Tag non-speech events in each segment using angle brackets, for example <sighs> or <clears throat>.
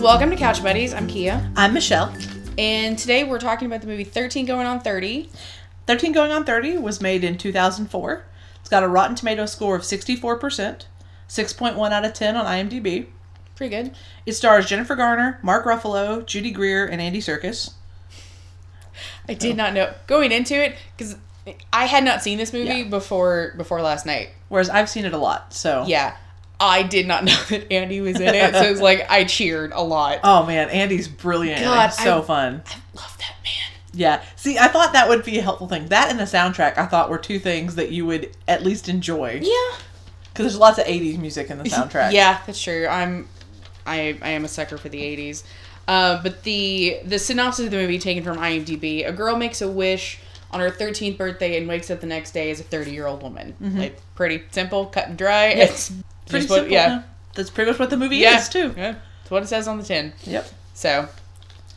Welcome to Couch Buddies. I'm Kia, I'm Michelle. and today we're talking about the movie 13 Going on 30. 13 Going on 30 was made in 2004. It's got a Rotten Tomato score of 64%, 6.1 out of 10 on IMDb. Pretty good. It stars Jennifer Garner, Mark Ruffalo, Judy Greer, and Andy Serkis. I did not know going into it because I had not seen this movie Yeah. before before last night. Whereas I've seen it a lot, so. Yeah, I did not know that Andy was in it, so it was like I cheered a lot. <laughs> Oh man, Andy's brilliant. God, God, so I- fun. I love that man. Yeah. See, I thought that would be a helpful thing. That and the soundtrack, I thought were two things that you would at least enjoy. Yeah. Because there's lots of 80s music in the <laughs> soundtrack. Yeah, that's true. I'm, I, I am a sucker for the '80s. Uh, but the the synopsis of the movie taken from IMDb: A girl makes a wish on her 13th birthday and wakes up the next day as a 30 year old woman. Like pretty simple, cut and dry. It's Mm-hmm. <laughs> Pretty just what- simple. yeah. That's pretty much what the movie yeah, is, too. Yeah, it's what it says on the tin. Yep. So,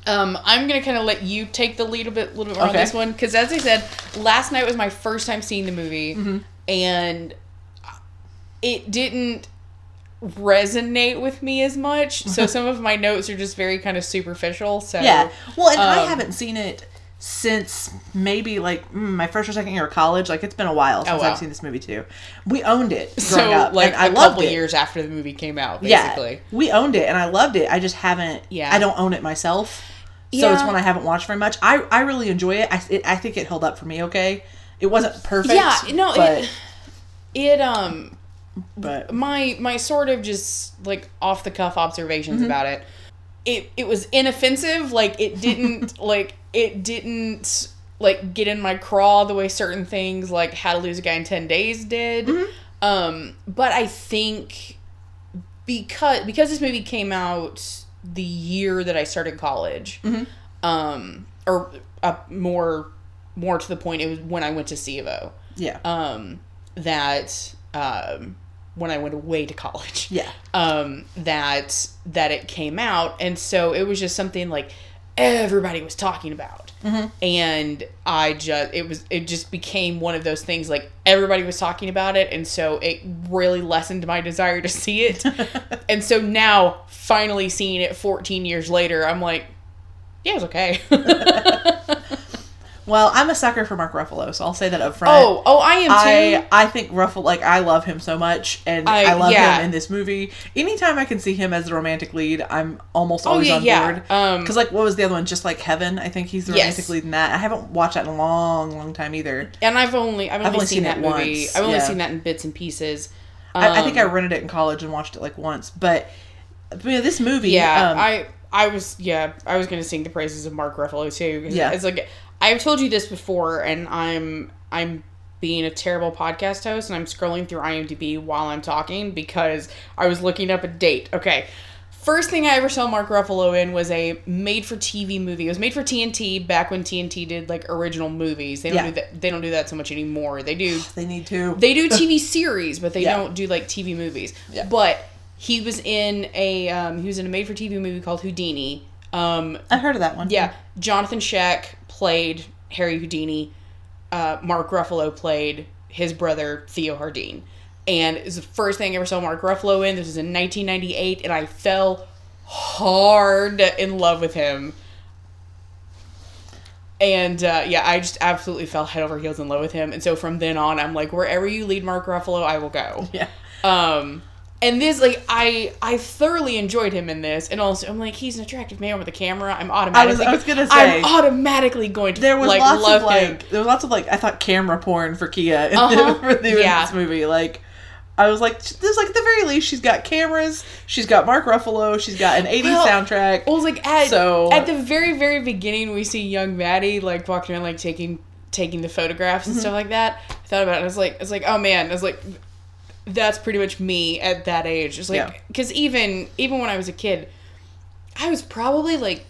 um, I'm gonna kind of let you take the lead a bit, little bit more on this one because, as I said, last night was my first time seeing the movie, Mm-hmm. and it didn't resonate with me as much. So some of my notes are just very kind of superficial. So Yeah. Well, and I um, haven't seen it since maybe like mm, my first or second year of college. Like it's been a while since Oh, wow. I've seen this movie too. We owned it growing so up, like I a loved couple it. years after the movie came out, basically. Yeah, we owned it, and I loved it. I just haven't. Yeah. I don't own it myself, so it's one I haven't watched very much. I I really enjoy it. I it, I think it held up for me. Okay, it wasn't perfect. Yeah, no, but it it um but my my sort of just like off the cuff observations Mm-hmm. about it it it was inoffensive like it didn't <laughs> like it didn't like get in my craw the way certain things like how to lose a guy in 10 days did. Mm-hmm. um but i think because because this movie came out the year that i started college Mm-hmm. um or uh, more more to the point it was when i went to c of o. Yeah, um, that um, when I went away to college, yeah, um, that that it came out, and so it was just something like everybody was talking about, mm-hmm. and I just it was it just became one of those things like everybody was talking about it, and so it really lessened my desire to see it, <laughs> and so now finally seeing it 14 years later, I'm like, yeah, it was okay. <laughs> Well, I'm a sucker for Mark Ruffalo, so I'll say that up front. oh, oh, I am too. I I think Ruffalo like I love him so much, and I- I, love yeah. him in this movie. Anytime I can see him as the romantic lead, I'm almost always Oh, yeah, on yeah. board. Um, Because like, what was the other one? Just like Heaven, I think he's the Yes. romantic lead in that. I haven't watched that in a long, long time either. and I've only I've only, only seen, seen that movie. once, I've only yeah. seen that in bits and pieces. I, I think I Um, rented it in college and watched it like once, but, but yeah, this movie, yeah, um, I I was yeah I was gonna sing the praises of Mark Ruffalo too. Yeah. it's like I've told you this before, and I'm I'm being a terrible podcast host, and I'm scrolling through IMDb while I'm talking because I was looking up a date. Okay. First thing I ever saw Mark Ruffalo in was a made-for-TV movie. It was made for TNT back when TNT did like original movies. They don't Yeah. do that. They don't do that so much anymore. They do <sighs> they need to. <laughs> they do TV <laughs> series, but they Yeah. don't do like TV movies. Yeah. But he was in a um, he was in a made for TV movie called Houdini. Um, I heard of that one. yeah, Jonathan Schaech played Harry Houdini. Uh, Mark Ruffalo played his brother Theo Hardeen, and it was the first thing I ever saw Mark Ruffalo in. This was in 1998, and I fell hard in love with him. And uh, yeah, I just absolutely fell head over heels in love with him. And so from then on, I'm like, wherever you lead Mark Ruffalo, I will go. yeah. Um, and this, like, I I thoroughly enjoyed him in this, and also I'm like, he's an attractive man with a camera. I'm automatically, I was gonna say. I'm automatically going to There was like lots love of like him. there was lots of like I thought camera porn for Kia in Uh-huh. for the Yeah. this movie. Like I was like, there's like at the very least she's got cameras, she's got Mark Ruffalo, she's got an '80s Well, soundtrack. Well, like at So- at the very very beginning, we see young Matty like walking around like taking taking the photographs Mm-hmm. and stuff like that. I thought about it. I was like, I was like, oh man, I was like, that's pretty much me at that age. It's like because even even when I was a kid, I was probably like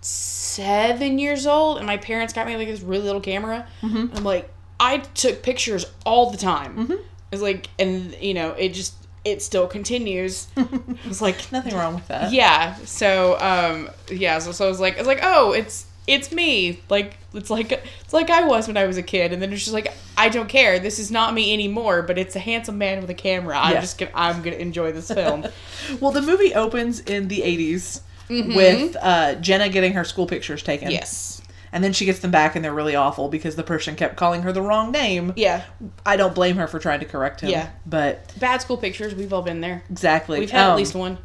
seven years old, and my parents got me like this really little camera. Mm-hmm. I'm like, I took pictures all the time. It's like, and you know, it just it still continues. <laughs> It's like Nothing wrong with that. yeah. So um yeah, so, so I was like I was like, "Oh, it's it's me." Like it's like it's like I was when I was a kid and then it's just like I don't care. This is not me anymore, but it's a handsome man with a camera. I'm Yeah. just to I'm to enjoy this film. <laughs> Well, the movie opens in the '80s with uh, Jenna getting her school pictures taken. Yes. And then she gets them back and they're really awful because the person kept calling her the wrong name. Yeah. I don't blame her for trying to correct him. Yeah. But Bad school pictures. We've all been there. exactly. We've had Um, at least one.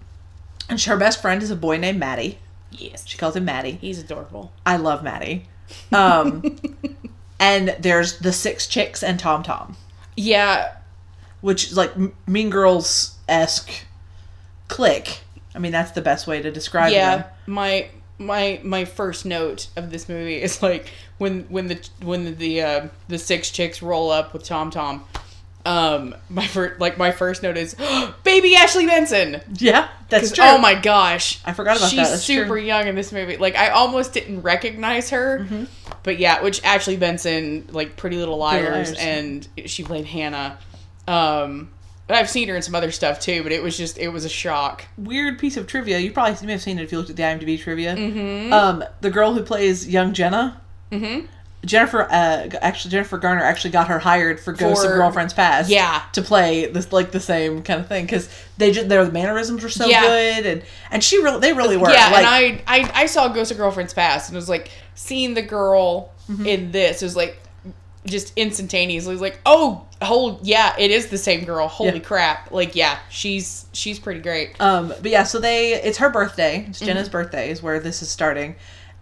And her best friend is a boy named Matty. Yes. She calls him Matty. He's adorable. I love Matty. Um, <laughs> and there's the six chicks and Tom Tom, Yeah. which is like M- Mean Girls esque click. I mean, that's the best way to describe yeah. them. My my my first note of this movie is like when when the when the the, uh, the six chicks roll up with Tom Tom. Um, my first like my first note is <gasps> baby Ashley Benson. Yeah, that's true. Oh my gosh, I forgot about She's that. That's super true. young in this movie. Like I almost didn't recognize her, Mm-hmm. but yeah, which Ashley Benson, like Pretty Little Pretty Liars, Liars. and she played Hannah. Um, but I've seen her in some other stuff too. But it was just it was a shock. Weird piece of trivia. You probably may have seen it if you looked at the IMDb trivia. Mm-hmm. Um, the girl who plays young Jenna, Mm-hmm. Jennifer, uh, actually Jennifer Garner actually got her hired for Ghosts of Girlfriends Past. Yeah. to play this like the same kind of thing because they just their mannerisms were so Yeah. good and and she really they really were Yeah, like and I, I I saw Ghost of Girlfriends Past, and it was like seeing the girl Mm-hmm. in this it was like just instantaneously was like oh hold yeah it is the same girl holy Yeah. crap like yeah she's she's pretty great Um, but yeah, so they it's her birthday. It's Mm-hmm. Jenna's birthday is where this is starting.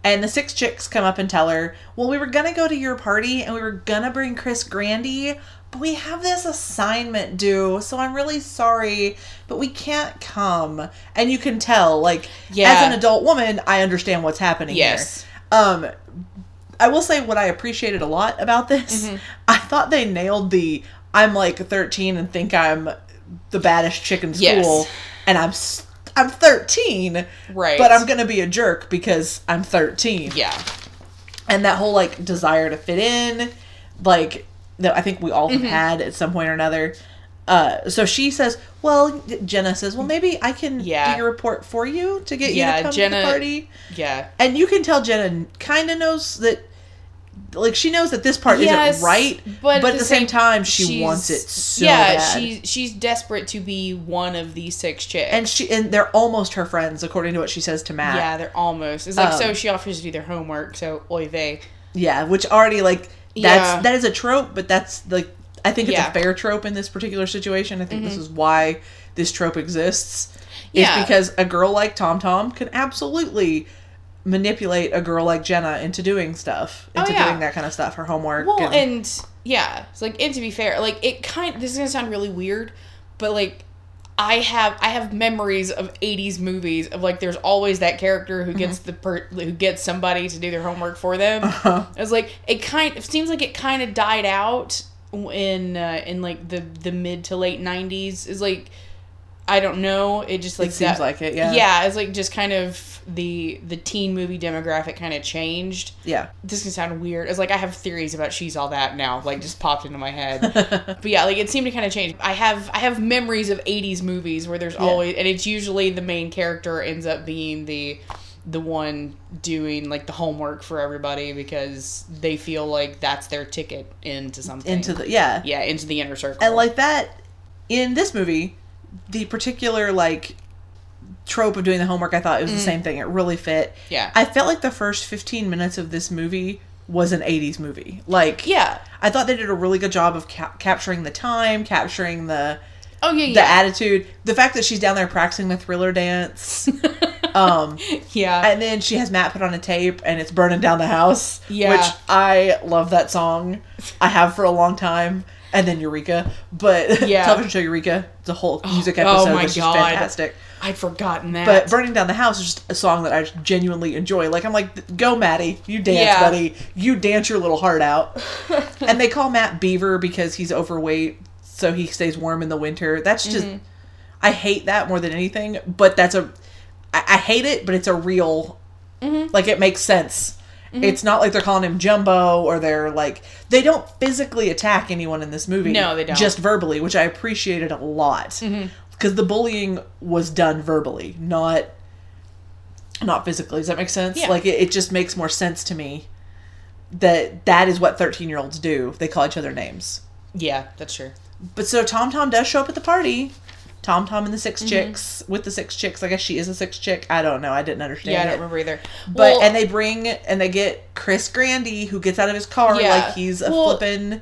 And the six chicks come up and tell her, Well, we were gonna go to your party and we were gonna bring Chris Grandy, but we have this assignment due, so I'm really sorry, but we can't come. And you can tell, like Yeah. as an adult woman, I understand what's happening Yes. here. Um I will say what I appreciated a lot about this. Mm-hmm. <laughs> I thought they nailed the I'm like 13 and think I'm the baddest chick in school Yes. and I'm s- I'm 13, right but I'm going to be a jerk because I'm 13. yeah And that whole like desire to fit in like that I think we all have Mm-hmm. had at some point or another. Uh, so she says, "Well, Jenna says, well, maybe I can Yeah. do your report for you to get Yeah, you to come to Jenna- the party." yeah And you can tell Jenna kind of knows that, like, she knows that this part Yes, isn't right, but at the, same, time, she wants it so yeah bad. she she's desperate to be one of these six chicks and she and they're almost her friends, according to what she says to Matt. yeah they're almost it's like Um, so she offers to do their homework so oy vey Yeah, which already like that's Yeah. that is a trope, but that's like I think it's Yeah. Mm-hmm. a fair trope in this particular situation. I think this is why this trope exists. Is Yeah. because a girl like Tom Tom can absolutely manipulate a girl like Jenna into doing stuff, Oh, into yeah. doing that kind of stuff, her homework. Well, and, and yeah, it's like, and to be fair, like it kind. This is gonna sound really weird, but like, I have I have memories of '80s movies of like there's always that character who gets the per, who gets somebody to do their homework for them. Uh-huh. It's like it kind. It seems like it kind of died out in uh, in like the the mid to late '90s. Is like. I don't know. It just like it seems that- like it, yeah. Yeah, it's like just kind of the the teen movie demographic kind of changed Yeah. this can sound weird. It's like I have theories about she's all that now, like just popped into my head. <laughs> but yeah, like it seemed to kind of change. I have I have memories of '80s movies where there's always, and it's usually the main character ends up being the the one doing like the homework for everybody because they feel like that's their ticket into something. Into the yeah. yeah, into the inner circle. And like that in this movie, the particular like trope of doing the homework, I thought it was the same thing. It really fit. Mm. yeah, I felt like the first 15 minutes of this movie was an 80s movie. Like, yeah. I thought they did a really good job of ca- capturing the time, capturing the Oh yeah, the attitude, the fact that she's down there practicing the thriller dance. <laughs> um, yeah. and then she has Matt put on a tape and it's burning down the house. Yeah. Which I love that song. I have for a long time. And then Eureka. But <laughs> Yeah. television show Eureka, it's a whole music oh episode that's just God. fantastic. I'd forgotten that. But Burning Down the House is just a song that I genuinely enjoy. Like I'm like, go Matty, you dance, Yeah. buddy. You dance your little heart out. <laughs> and they call Matt Beaver because he's overweight, so he stays warm in the winter. That's just Mm-hmm. I hate that more than anything. But that's a I, I hate it, but it's a real Mm-hmm. like it makes sense. It's not like they're calling him Jumbo or they're like they don't physically attack anyone in this movie. No, they don't. Just verbally, which I appreciated a lot. Mm-hmm. Because the bullying was done verbally, not not physically. Does that make sense? Yeah. Like it, it just makes more sense to me that that is what 13 year olds do. They call each other names. yeah, that's true. But so Tom Tom does show up at the party, Tom Tom and the 6 Mm-hmm. chicks with the six chicks. I guess she is a six chick. I don't know. I didn't understand. Yeah, I don't it. remember either. But Well, and they bring and they get Chris Grandy who gets out of his car Yeah. like he's a Well, flippin'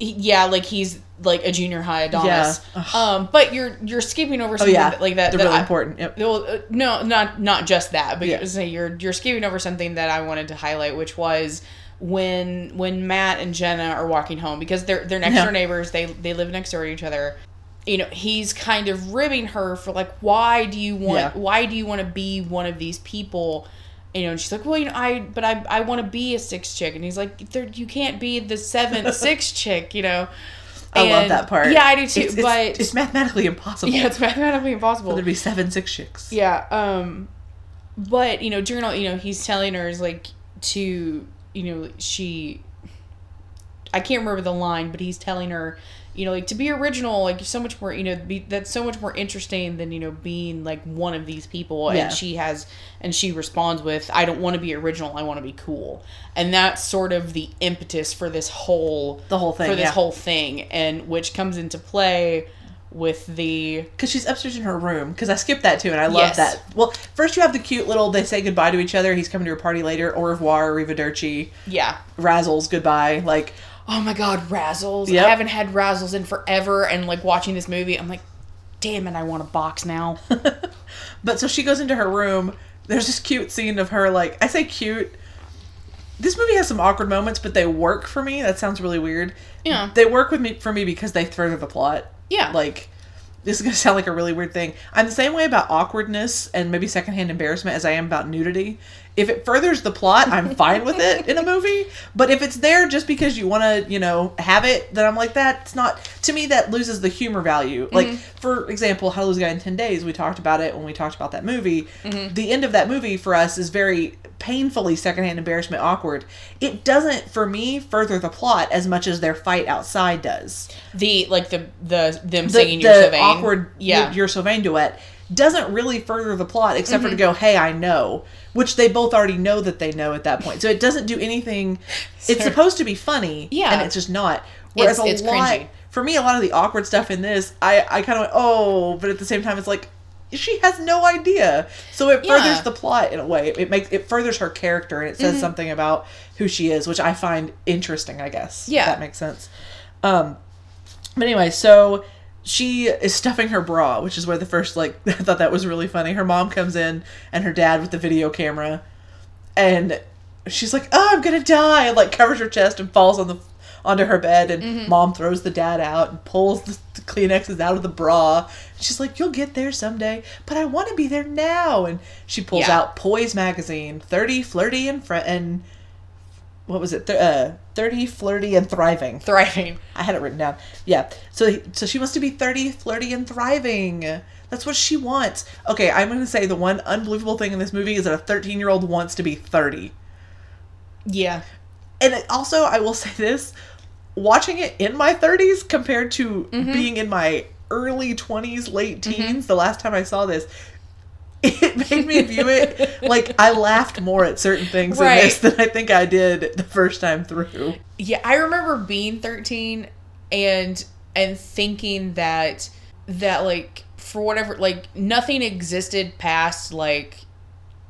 yeah, like he's like a junior high Adonis. Yeah. Um, but you're you're skipping over Oh something yeah, that, like that. They're that really I- important. Yep. Well, uh, no, not not just that, but Yeah. you're you're you're skipping over something that I wanted to highlight, which was when when Matt and Jenna are walking home because they're they're next Yeah. door neighbors. They they live next door to each other. You know, he's kind of ribbing her for like, why do you want Yeah. why do you want to be one of these people? You know, and she's like, well, you know, I but I I want to be a six chick, and he's like, there you can't be the seventh <laughs> six chick, you know. I love that part. Yeah, I do too. It's, it's- but it's mathematically impossible. yeah, it's mathematically impossible. there'd be seven six chicks. Yeah. Um, but you know, journal. You know, he's telling her is like to you know she. I can't remember the line, but he's telling her, you know, like to be original, like so much more, you know, be that's so much more interesting than you know being like one of these people. Yeah. And she has, and she responds with, "I don't want to be original. I want to be cool." And that's sort of the impetus for this whole The whole thing, for this yeah. whole thing, and which comes into play with the Because she's upstairs in her room. Because I skipped that too, and I love Yes. that. Well, first you have the cute little. They say goodbye to each other. He's coming to your party later. Au revoir, arrivederci, yeah razzles, goodbye. Like Oh my god, Razzles. Yep. I haven't had Razzles in forever and like watching this movie, I'm like, damn it, I want a box now. <laughs> But so she goes into her room. There's this cute scene of her, like, I say cute. This movie has some awkward moments, but they work for me. That sounds really weird. Yeah. They work with me for me because they further the plot. Yeah. Like, this is going to sound like a really weird thing. I'm the same way about awkwardness and maybe secondhand embarrassment as I am about nudity. If it furthers the plot, I'm fine with it in a <laughs> movie. But if it's there just because you want to, you know, have it, then I'm like, that's not, to me, that loses the humor value. Like, for example, How to Lose a Guy in 10 Days, we talked about it when we talked about that movie. The end of that movie for us is very painfully secondhand embarrassment awkward. It doesn't, for me, further the plot as much as their fight outside does the like the the them the, singing the You're So Vain. awkward Yeah. you're, you're so vain duet doesn't really further the plot except Mm-hmm. for to go hey i know which they both already know that they know at that point so it doesn't do anything it's supposed to be funny Yeah. and it's just not whereas It's- it's a lot cringy. for me a lot of the awkward stuff in this i i kind of went oh but at the same time it's like she has no idea so it Yeah. furthers the plot in a way it makes it furthers her character and it Mm-hmm. says something about who she is which i find interesting i guess if Yeah. that makes sense um but anyway, so she is stuffing her bra, which is where the first like <laughs> I thought that was really funny. Her mom comes in and her dad with the video camera, and she's like, "Oh, I'm gonna die!" and like covers her chest and falls on the onto her bed. And Mm-hmm. mom throws the dad out and pulls the, the Kleenexes out of the bra. She's like, "You'll get there someday, but I want to be there now." And she pulls Yeah. out Poise magazine, thirty, flirty, and fr- and what was it? Th- uh, thirty, flirty, and thriving. Thriving. I had it written down. Yeah. So so she wants to be 30, flirty, and thriving. That's what she wants. Okay, I'm going to say the one unbelievable thing in this movie is that a 13 year old wants to be 30. Yeah. And it, also, I will say this watching it in my 30s compared to being in my early 20s, late teens, the last time I saw this. <laughs> It made me view it like I laughed more at certain things in this than I think I did the first time through. Yeah, I remember being 13 and and thinking that that like for whatever like nothing existed past like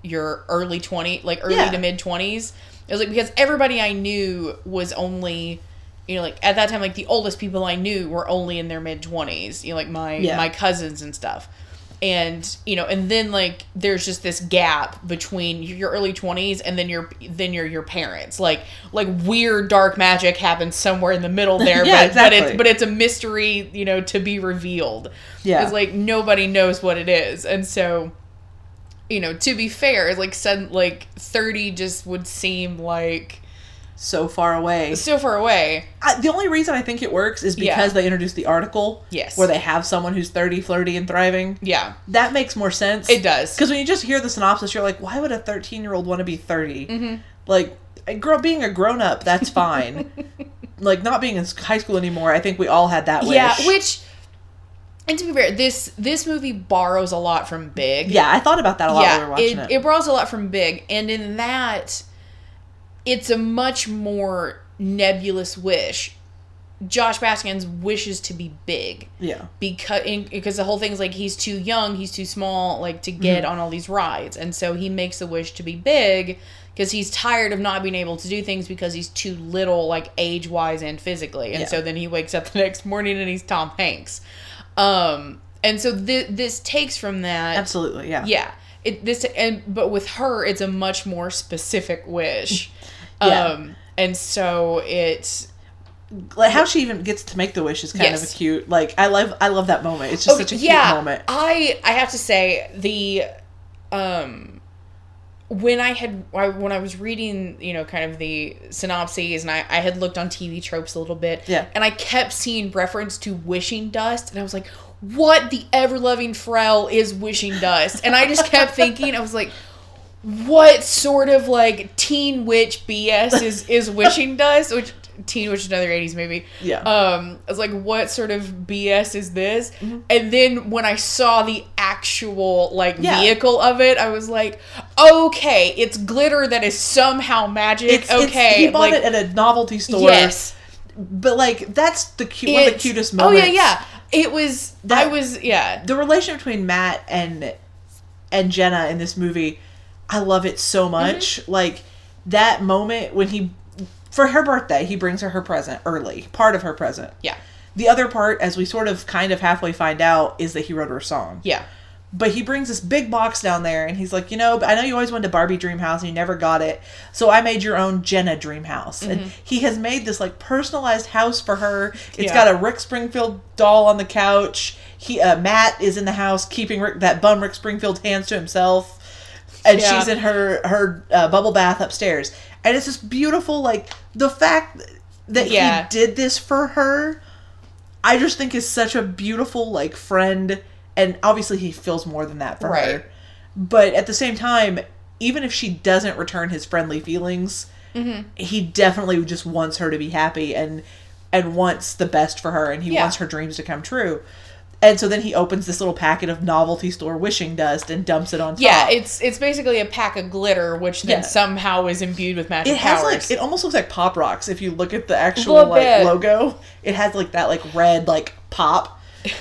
your early 20 like early Yeah. to mid 20s. It was like because everybody I knew was only you know like at that time like the oldest people I knew were only in their mid 20s, you know like my Yeah. my cousins and stuff. And you know, and then like there's just this gap between your early 20s and then your then your your parents. Like like weird dark magic happens somewhere in the middle <laughs> there, Yeah, but but exactly. it's but it's a mystery, you know, to be revealed. Yeah. It's like nobody knows what it is. And so you know, to be fair, like sudden like 30 just would seem like So far away. so far away. I, the only reason I think it works is Yeah. because they introduced the article. Yes. Where they have someone who's 30, flirty, and thriving. Yeah. That makes more sense. It does. Because when you just hear the synopsis, you're like, why would a 13 year old want to be 30? Mm-hmm. Like, girl being a grown up, that's fine. <laughs> like, not being in high school anymore, I think we all had that wish. Yeah, which and to be fair, this this movie borrows a lot from Big. Yeah, I thought about that a lot when we were watching it, it. it borrows a lot from Big, and in that, it's a much more nebulous wish. Josh Baskins wishes to be big Yeah. because because the whole thing's like he's too young, he's too small, like to get Mm-hmm. on all these rides, and so he makes a wish to be big because he's tired of not being able to do things because he's too little, like age wise and physically, and Yeah. so then he wakes up <laughs> the next morning and he's Tom Hanks, um, and so th- this takes from that Absolutely. Yeah. yeah it this and but with her it's a much more specific wish <laughs> Yeah. um and so it's Like how she even gets to make the wish is kind of a cute. Like I love I love that moment. It's just Okay, such a cute moment. I I have to say the um when I had I, when I was reading, you know, kind of the synopses, and I, I had looked on TV tropes a little bit, Yeah. and I kept seeing reference to wishing dust, and I was like, "What the ever loving Frel is wishing dust?" And I just kept thinking, I was like, "What sort of like teen witch BS is <laughs> is wishing does, Which Teen Witch is another '80s movie. Yeah. Um, I was like, "What sort of BS is this?" And then when I saw the actual like Yeah. vehicle of it, I was like, "Okay, it's glitter that is somehow magic." It's, it's- okay, he bought like it at a novelty store. yes, But like that's the cute one of the It's- cutest Oh yeah, yeah. It was. I That- was. Yeah. The relation between Matt and and Jenna in this movie, I love it so much. Mm-hmm. Like that moment when he for her birthday, he brings her her present early, part of her present. Yeah. The other part, as we sort of kind of halfway find out, is that he wrote her a song. Yeah. But he brings this big box down there and he's like, you know, I know you always wanted a Barbie dream house and you never got it. So I made your own Jenna dream house. And he has made this like personalized house for her. It's Yeah. got a Rick Springfield doll on the couch. He uh, Matt is in the house keeping Rick, that bum Rick Springfield hands to himself. And Yeah. she's in her her uh, bubble bath upstairs. And it's just beautiful like the fact that Yeah. he did this for her I just think is such a beautiful like friend and obviously he feels more than that for Right. her. But at the same time, even if she doesn't return his friendly feelings, Mm-hmm. he definitely just wants her to be happy and and wants the best for her and he Yeah. wants her dreams to come true. And so then he opens this little packet of novelty store wishing dust and dumps it on top. Yeah. It's it's basically a pack of glitter, which then Yeah. somehow is imbued with magic it has powers. like it almost looks like pop rocks if you look at the actual like bit. logo it has like that like red like pop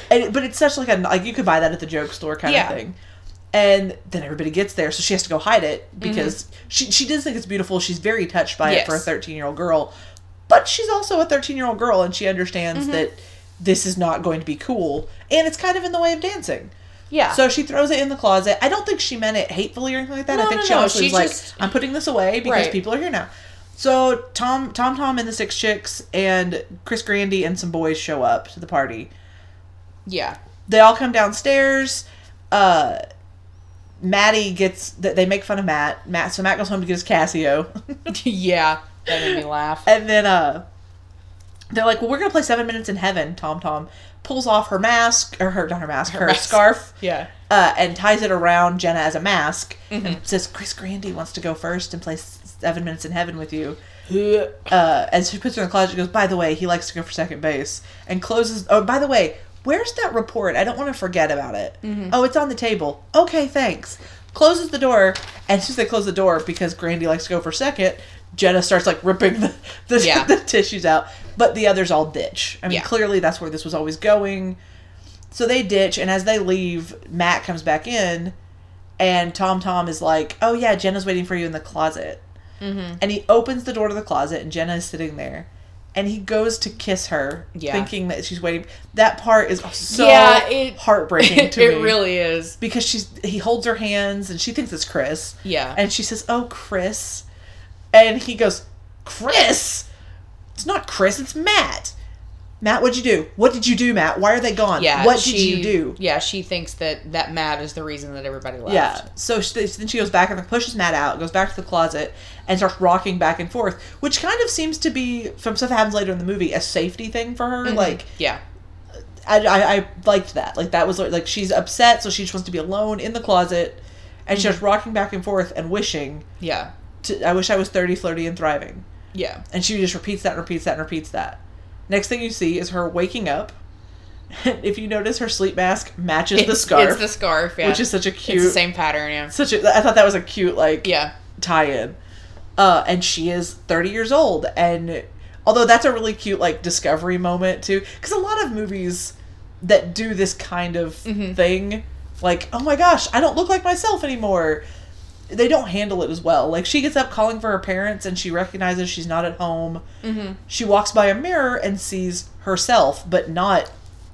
and but it's such like a like you could buy that at the joke store kind Yeah. of thing and then everybody gets there so she has to go hide it Mm-hmm. because she she does think it's beautiful she's very touched by it for a 13 year old girl but she's also a 13 year old girl and she understands Mm-hmm. that this is not going to be cool and it's kind of in the way of dancing yeah. so she throws it in the closet. I don't think she meant it hatefully or anything like that. No, I think no, she no, honestly she was like, just- "I'm putting this away because Right. people are here now." So Tom, Tom, Tom, and the six chicks and Chris Grandy and some boys show up to the party. yeah. They all come downstairs. Uh, Matty gets. that They make fun of Matt. Matt. So Matt goes home to get his Casio, <laughs> <laughs> yeah. That made me laugh. and then uh, they're like, "Well, we're gonna play Seven Minutes in Heaven." Tom Tom pulls off her mask or her not her mask, her, mask. scarf. Yeah. uh, and ties it around Jenna as a mask Mm-hmm. and says Chris Grandy wants to go first and play Seven Minutes in Heaven with you. Uh, and she puts her in the closet. She goes, by the way, he likes to go for second base and closes. Oh, by the way, where's that report? I don't want to forget about it. Mm-hmm. Oh, it's on the table. Okay, thanks. Closes the door, and as soon as they close the door because Grandy likes to go for second, Jenna starts like ripping the the, <laughs> Yeah. the tissues out. But the others all ditch. I mean, Yeah. clearly that's where this was always going. So they ditch, and as they leave, Matt comes back in, and Tom Tom is like, "Oh yeah, Jenna's waiting for you in the closet." Mm-hmm. And he opens the door to the closet, and Jenna is sitting there, and he goes to kiss her, Yeah. thinking that she's waiting. That part is so Yeah, it- <laughs> heartbreaking to it me It really is. because she's he holds her hands, and she thinks it's Chris, Yeah. and she says, "Oh, Chris," and he goes, "Chris." It's not Chris, it's Matt. Matt, what'd you do? What did you do, Matt? Why are they gone? yeah. What she, did you do? Yeah. She thinks that that Matt is the reason that everybody left. Yeah. So she, then she goes back and pushes Matt out, goes back to the closet, and starts rocking back and forth, which kind of seems to be from stuff that happens later in the movie a safety thing for her. Mm-hmm. Like Yeah. I, I, I liked that. Like that was like she's upset, so she just wants to be alone in the closet, and she's mm-hmm. just rocking back and forth and wishing. Yeah. To, I wish I was thirty, flirty, and thriving. Yeah. And she just repeats that and repeats that and repeats that. Next thing you see is her waking up. <laughs> if you notice, her sleep mask matches the scarf, It's the scarf. Yeah. which is such a cute. It's the same pattern. Yeah. Such a. I thought that was a cute like Yeah. tie-in. Uh, and she is thirty years old, and Although that's a really cute like discovery moment too, because a lot of movies that do this kind of Mm-hmm. thing, like oh my gosh, I don't look like myself anymore. They don't handle it as well. Like she gets up calling for her parents, and she recognizes she's not at home. Mm-hmm. She walks by a mirror and sees herself, but not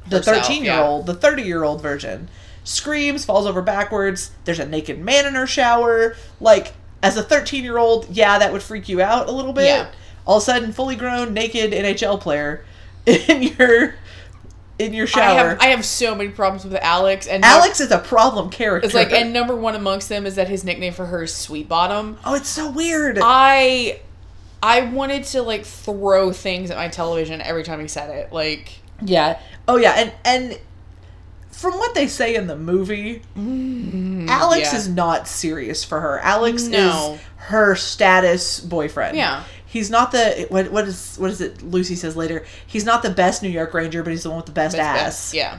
the thirteen year old, the thirty year old version. Screams, falls over backwards. There's a naked man in her shower. Like as a thirteen year old, yeah, that would freak you out a little bit Yeah. all of a sudden fully grown naked NHL player <laughs> in your in your I shower. have I have so many problems with Alex and Alex is a problem character. It's like, and number one amongst them is that his nickname for her is Sweet Bottom. oh, it's so weird. I I wanted to like throw things at my television every time he said it. Like yeah. Oh yeah, and and from what they say in the movie, mm, Alex yeah. is not serious for her. Alex No. is her status boyfriend. Yeah. He's not the what what is what is it Lucy says later. He's not the best New York Ranger, but he's the one with the best best- ass. best- Yeah.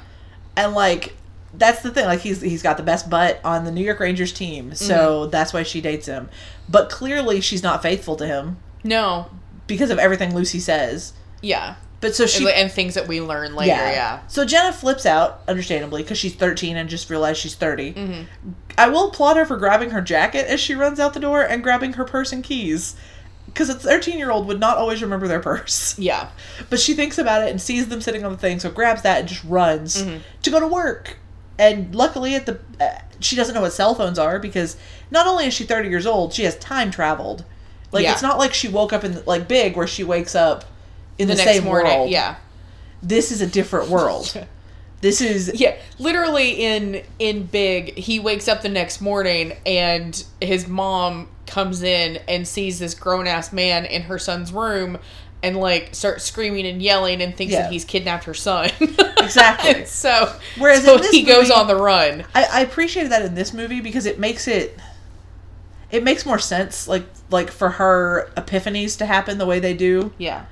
and like that's the thing like he's he's got the best butt on the new york rangers team so Mm-hmm. that's why she dates him but clearly she's not faithful to him No. because of everything lucy says Yeah. but so she and, and things that we learn later. Yeah. so jenna flips out understandably because she's 13 and just realized she's 30 Mm-hmm. i will applaud her for grabbing her jacket as she runs out the door and grabbing her purse and keys because a 13 year old would not always remember their purse <laughs> Yeah. But she thinks about it and sees them sitting on the thing, so grabs that and just runs Mm-hmm. to go to work. And luckily, at the uh, she doesn't know what cell phones are because not only is she thirty years old, she has time traveled. Like Yeah. it's not like she woke up in like big where she wakes up in the, The, same morning. world. Yeah. this is a different world. <laughs> this is Yeah, literally in in Big, he wakes up the next morning and his mom comes in and sees this grown ass man in her son's room and like starts screaming and yelling and thinks Yeah. that he's kidnapped her son. Exactly. <laughs> So Whereas so in this he goes on the run. I, I appreciated that in this movie because it makes it it makes more sense like like for her epiphanies to happen the way they do. Yeah.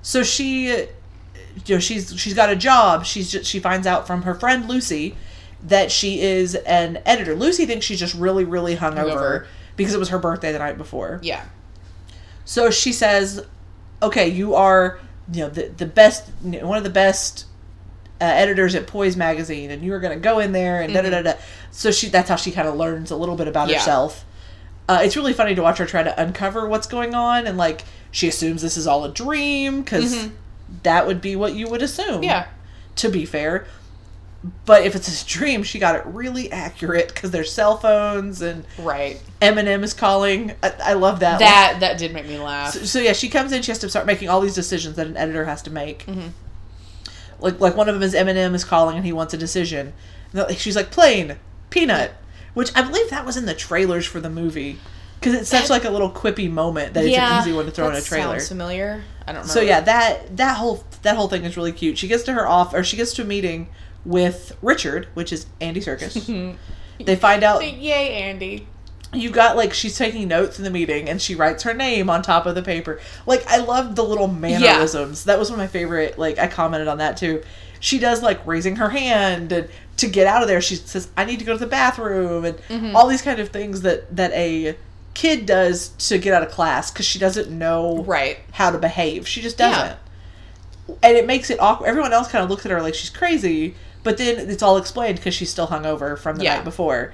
So she, you know, she's she's got a job. She's just, she finds out from her friend Lucy that she is an editor. Lucy thinks she's just really really hungover Hungover. because it was her birthday the night before. Yeah. So she says, "Okay, you are you know the the best one of the best uh, editors at Poise magazine, and you are going to go in there and da da da da." So she that's how she kind of learns a little bit about Mm-hmm. Yeah. herself. Uh, it's really funny to watch her try to uncover what's going on, and like she assumes this is all a dream because that would be what you would assume. Yeah. To be fair. But if it's a dream, she got it really accurate because there's cell phones and Right. Eminem is calling. I, I love that. one. That that did make me laugh. So, so yeah, she comes in. She has to start making all these decisions that an editor has to make. Mm-hmm. Like like one of them is Eminem is calling and he wants a decision. And they're like- she's like plain peanut, which I believe that was in the trailers for the movie because it's such like a little quippy moment that it's an easy one to throw in a trailer. Sounds familiar. I don't remember. So yeah, that that whole that whole thing is really cute. She gets to her off or she gets to a meeting with Richard, which is Andy Serkis. <laughs> they find out Yay, Andy. you got like she's taking notes in the meeting and she writes her name on top of the paper. Like I love the little mannerisms. That was one of my favorite. Like I commented on that too. She does like raising her hand and to get out of there. She says, "I need to go to the bathroom," and Mm-hmm. all these kind of things that that a kid does to get out of class because she doesn't know Right. how to behave. She just doesn't. And it makes it awkward. Everyone else kind of looks at her like she's crazy, but then it's all explained because she's still hungover from the Yeah. night before.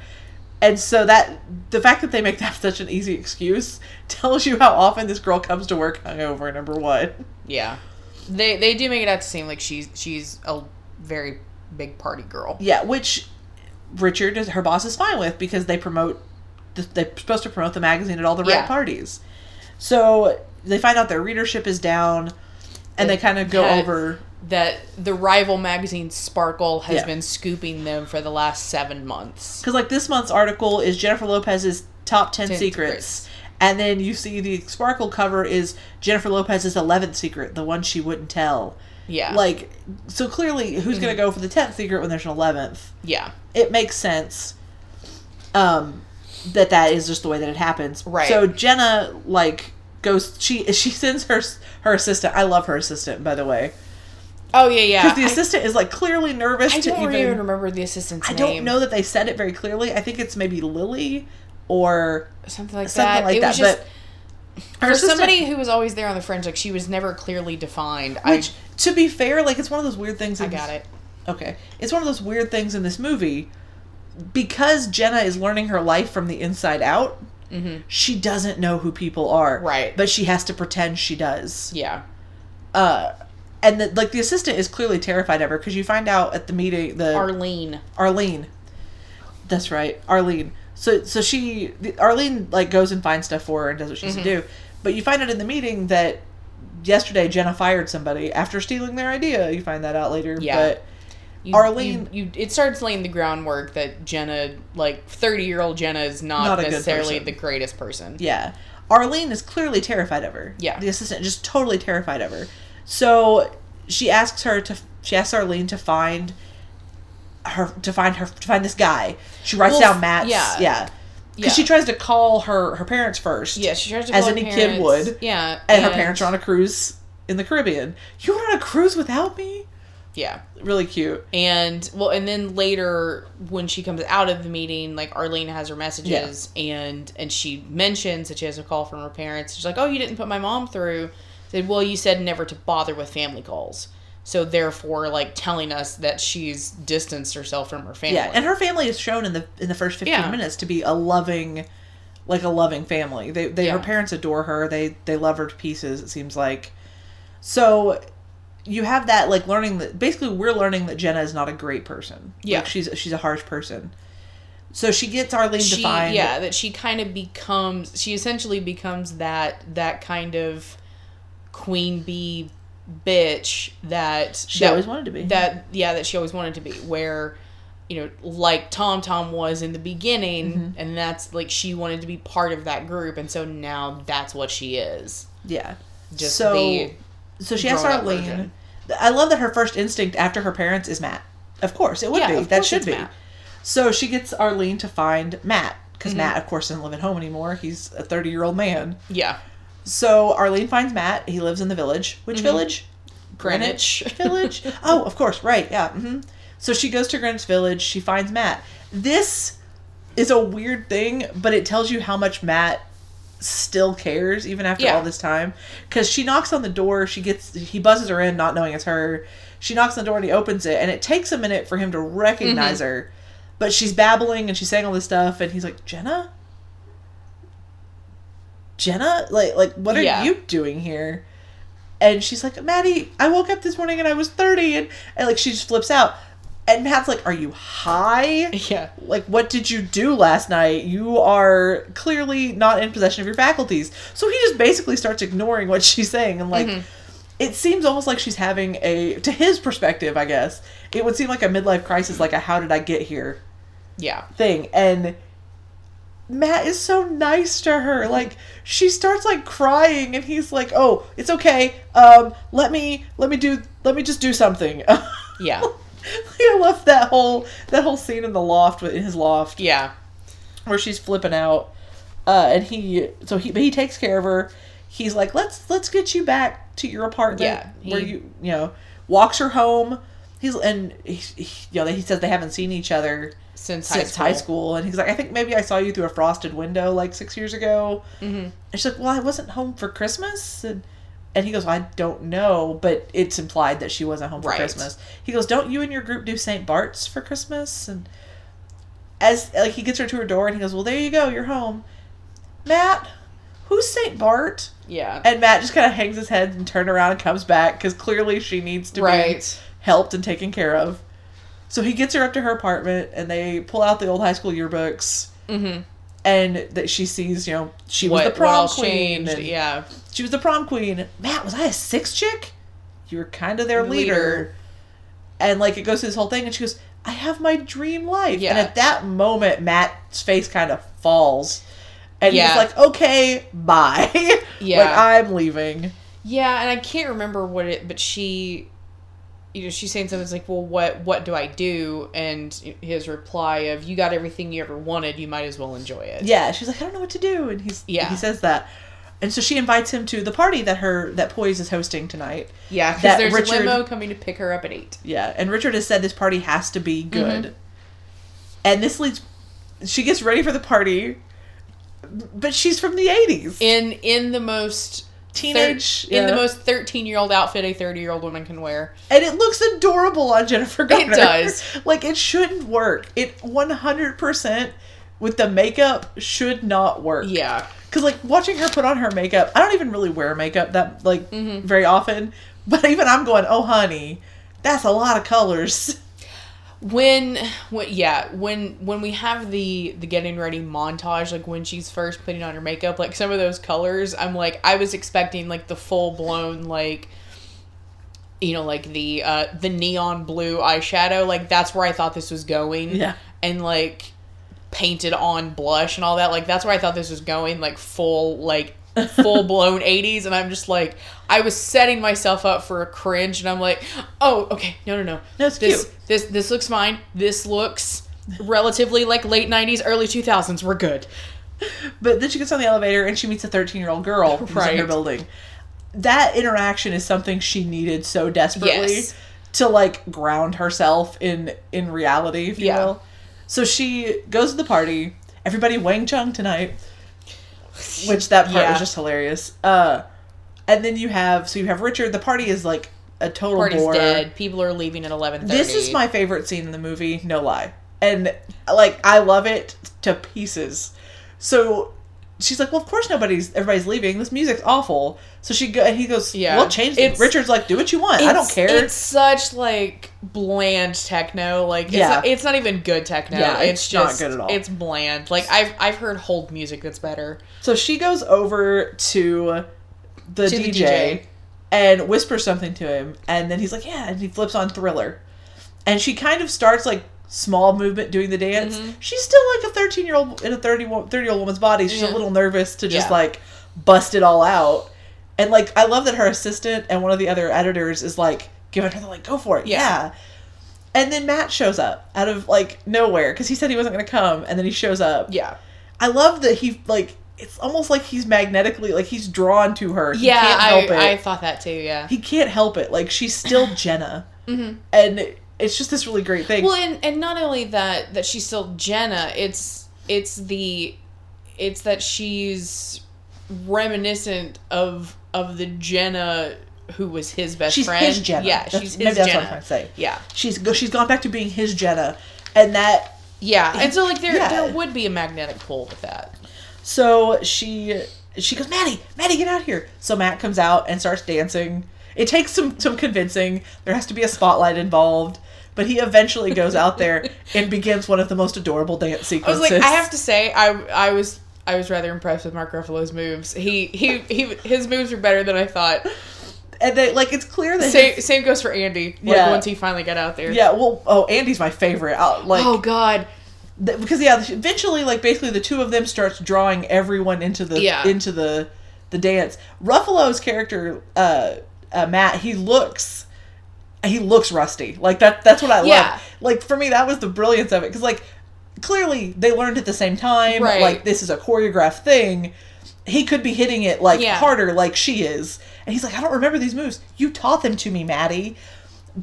And so that the fact that they make that <laughs> such an easy excuse tells you how often this girl comes to work hungover. Number one, Yeah. They they do make it out to seem like she's she's a very big party girl. yeah, which Richard, is- her boss, is fine with because they promote. The- They're supposed to promote the magazine at all the Yeah. red parties. So they find out their readership is down, and they kind of go That- over That the rival magazine Sparkle has Yeah. been scooping them for the last seven months. Because like this month's article is Jennifer Lopez's top ten 10 secrets. secrets. and then you see the Sparkle cover is Jennifer Lopez's eleventh secret, the one she wouldn't tell. Yeah. Like, so clearly, who's gonna go for the tenth secret when there's an eleventh? yeah. It makes sense. Um, that that is just the way that it happens. Right. So Jenna like goes. She she sends her her assistant. I love her assistant by the way Oh yeah, yeah. because the I- assistant is like clearly nervous I, to don't even. even remember the assistant's I name. I don't know that they said it very clearly. I think it's maybe Lily or something like something that. like it that. was just but Her For assistant- somebody who was always there on the fringe, like she was never clearly defined. which, to be fair, like it's one of those weird things. I, I got this- it. Okay, it's one of those weird things in this movie because Jenna is learning her life from the inside out. She doesn't know who people are, Mm-hmm. Right. But she has to pretend she does. Yeah. Uh, and the, like the assistant is clearly terrified of her because you find out at the meeting the Arlene. Arlene. That's right, Arlene. So so she the, Arlene like goes and finds stuff for her and does what she's Mm-hmm. to do. But you find out in the meeting that yesterday Jenna fired somebody after stealing their idea. You find that out later. Yeah. But You, Arlene- you, you it starts laying the groundwork that Jenna, like thirty year old Jenna, is not, Not necessarily the greatest person. yeah, Arlene is clearly terrified of her. Yeah. The assistant just totally terrified of her. So she asks her to she asks Arlene to find her to find her to find this guy. She writes Well, down Matt's yeah. yeah. Because Yeah. she tries to call her her parents first. Yeah, she tries to As call her As any kid would. Yeah, and her parents are on a cruise in the Caribbean. You went on a cruise without me? Yeah, Really cute. and well, and then later when she comes out of the meeting, like Arlene has her messages, and and she mentions that she has a call from her parents. She's like, "Oh, you didn't put my mom through." Said, "Well, you said never to bother with family calls." So therefore, like telling us that she's distanced herself from her family. Yeah, and her family is shown in the in the first fifteen Yeah. minutes to be a loving, like a loving family. They they her parents adore her. They they love her to pieces. It seems like. So, you have that like learning that basically we're learning that Jenna is not a great person. Yeah. like she's she's a harsh person. So she gets Arlene to she find yeah that she kind of becomes she essentially becomes that that kind of queen bee bitch that She that, always wanted to be. that yeah that she always wanted to be where you know like tom tom was in the beginning Mm-hmm. and that's like she wanted to be part of that group and so now that's what she is yeah. just so the so she has Arlene. version. I love that her first instinct after her parents is Matt. Of course, it would Yeah, be. of That should be. Matt. So she gets Arlene to find Matt Mm-hmm. because Matt, of course, doesn't live at home anymore. He's a thirty-year-old man. yeah So Arlene finds Matt. He lives in the village. Which Mm-hmm. village? Greenwich. village. <laughs> Oh, of course, right. Yeah. hmm So she goes to Greenwich Village. She finds Matt. This is a weird thing, but it tells you how much Matt still cares even after Yeah. all this time. Because she knocks on the door she gets he buzzes her in not knowing it's her. She knocks on the door and he opens it and it takes a minute for him to recognize Mm-hmm. her. But she's babbling and she's saying all this stuff and he's like jenna? Jenna? Like like what are Yeah. you doing here? And she's like matty i woke up this morning and i was 30 and, and like she just flips out and matt's like are you high? Yeah. Like what did you do last night? You are clearly not in possession of your faculties. So he just basically starts ignoring what she's saying and like it seems almost like she's having a to his perspective i guess it would seem like a midlife crisis like a how did i get here yeah. thing. And Matt is so nice to her. Like she starts like crying and he's like, "Oh, it's okay. Um let me let me do let me just do something." <laughs> yeah I love that whole that whole scene in the loft in his loft yeah where she's flipping out. Uh and he so he but he takes care of her. He's like, "Let's let's get you back to your apartment Yeah, where you, you know, walks her home." He's and he, he, you know, he says they haven't seen each other since, high since school. high school. And he's like, I think maybe I saw you through a frosted window like six years ago. Mm-hmm. And she's like, Well, I wasn't home for Christmas. And, and he goes, well, I don't know, but it's implied that she wasn't home for Right. Christmas. He goes, Don't you and your group do St. Bart's for Christmas? And as like he gets her to her door and he goes, Well, there you go, you're home. Matt, who's St. Bart? yeah And Matt just kind of hangs his head and turns around and comes back because clearly she needs to be helped and taken care of. So he gets her up to her apartment and they pull out the old high school yearbooks mm-hmm and that she sees, you know, she was the prom queen. changed and yeah She was the prom queen. Matt, was I a six chick? You were kind of their leader. Leader. And like it goes through this whole thing and she goes, I have my dream life. Yeah. And at that moment, Matt's face kind of falls. And Yeah. he's like, okay, bye. <laughs> Yeah. like, I'm leaving. Yeah, and I can't remember what it, but she, you know, she's saying something like, "Well, what what do I do?" And his reply of, "You got everything you ever wanted. You might as well enjoy it." Yeah, she's like, I don't know what to do, and he's Yeah. he says that, and so she invites him to the party that her that Poise is hosting tonight. yeah. Because there's Richard- a limo coming to pick her up at eight. Yeah, and Richard has said this party has to be good, Mm-hmm. and this leads. She gets ready for the party. but she's from the 80s. in in the most Teenage. in the most 13 year old outfit a 30 year old woman can wear. And it looks adorable on Jennifer Garner. It does. <laughs> like, it shouldn't work. It 100% with the makeup should not work. Yeah. Because, like, watching her put on her makeup, I don't even really wear makeup that, like, Mm-hmm. very often. <laughs> But even I'm going, oh, honey, that's a lot of colors. When, when yeah when when we have the the getting ready montage like when she's first putting on her makeup like some of those colors i'm like i was expecting like the full blown like you know like the uh the neon blue eyeshadow like that's where i thought this was going Yeah. and like painted on blush and all that like that's where i thought this was going like full like full blown 80s and i'm just like i was setting myself up for a cringe and i'm like oh okay no no no No, it's this cute. this this looks fine this looks relatively like late 90s early 2000s we're good But then she gets on the elevator and she meets a 13 year old girl who's in her building. That interaction is something she needed so desperately Yes. to like ground herself in in reality, if you Yeah. will. So she goes to the party. Everybody Wang Chung tonight, <laughs> which that part Yeah. was just hilarious. Uh, and then you have so you have Richard. The party is like a total party's bore. dead people are leaving at 11 This is my favorite scene in the movie, no lie. And like I love it to pieces. So she's like, "Well, of course nobody's everybody's leaving. This music's awful." So she go and he goes, Yeah. "Well, change it." Richard's like, "Do what you want. I don't care." It's such like bland techno. Like it's, Yeah. not, it's not even good techno. Yeah, it's, it's not just good at all. It's bland. Like I've I've heard hold music that's better. So she goes over to the, To the DJ, DJ. and whispers something to him, and then he's like, "Yeah," and he flips on Thriller, and she kind of starts like small movement doing the dance. Mm-hmm. She's still like a thirteen year old in a 30, 30 year old woman's body. She's a little nervous to just Yeah. like bust it all out, and like I love that her assistant and one of the other editors is like giving her the like, "Go for it, Yeah. yeah." And then Matt shows up out of like nowhere because he said he wasn't going to come, and then he shows up. Yeah. I love that he like it's almost like he's magnetically like he's drawn to her. He Yeah, can't help I, I thought that too. Yeah. he can't help it. Like she's still <clears throat> Jenna, and it's just this really great thing. Well, and and not only that that she's still Jenna. It's it's the it's that she's reminiscent of of the Jenna who was his best she's friend. his Jenna. Yeah, That's- she's maybe his that's Jenna. what I'm trying to say. Yeah. She's go, she's gone back to being his Jenna, and that Yeah, and so like there Yeah. there would be a magnetic pull with that. so she she goes Matty Matty get out here. So Matt comes out and starts dancing. It takes some some convincing. There has to be a spotlight involved. But he eventually goes out there and begins one of the most adorable dance sequences. I was like, I have to say, I I was I was rather impressed with Mark Ruffalo's moves. He he he his moves were better than I thought. and they like it's clear that Same his- same goes for Andy. Like Yeah. once he finally got out there. yeah well oh Andy's my favorite I, like oh God. because yeah eventually like basically the two of them starts drawing everyone into the Yeah. into the the dance Ruffalo's character uh, uh Matt he looks he looks rusty like that that's what I Yeah. love like for me that was the brilliance of it because like clearly they learned at the same time Right. like this is a choreographed thing he could be hitting it like Yeah. harder like she is and he's like i don't remember these moves you taught them to me matty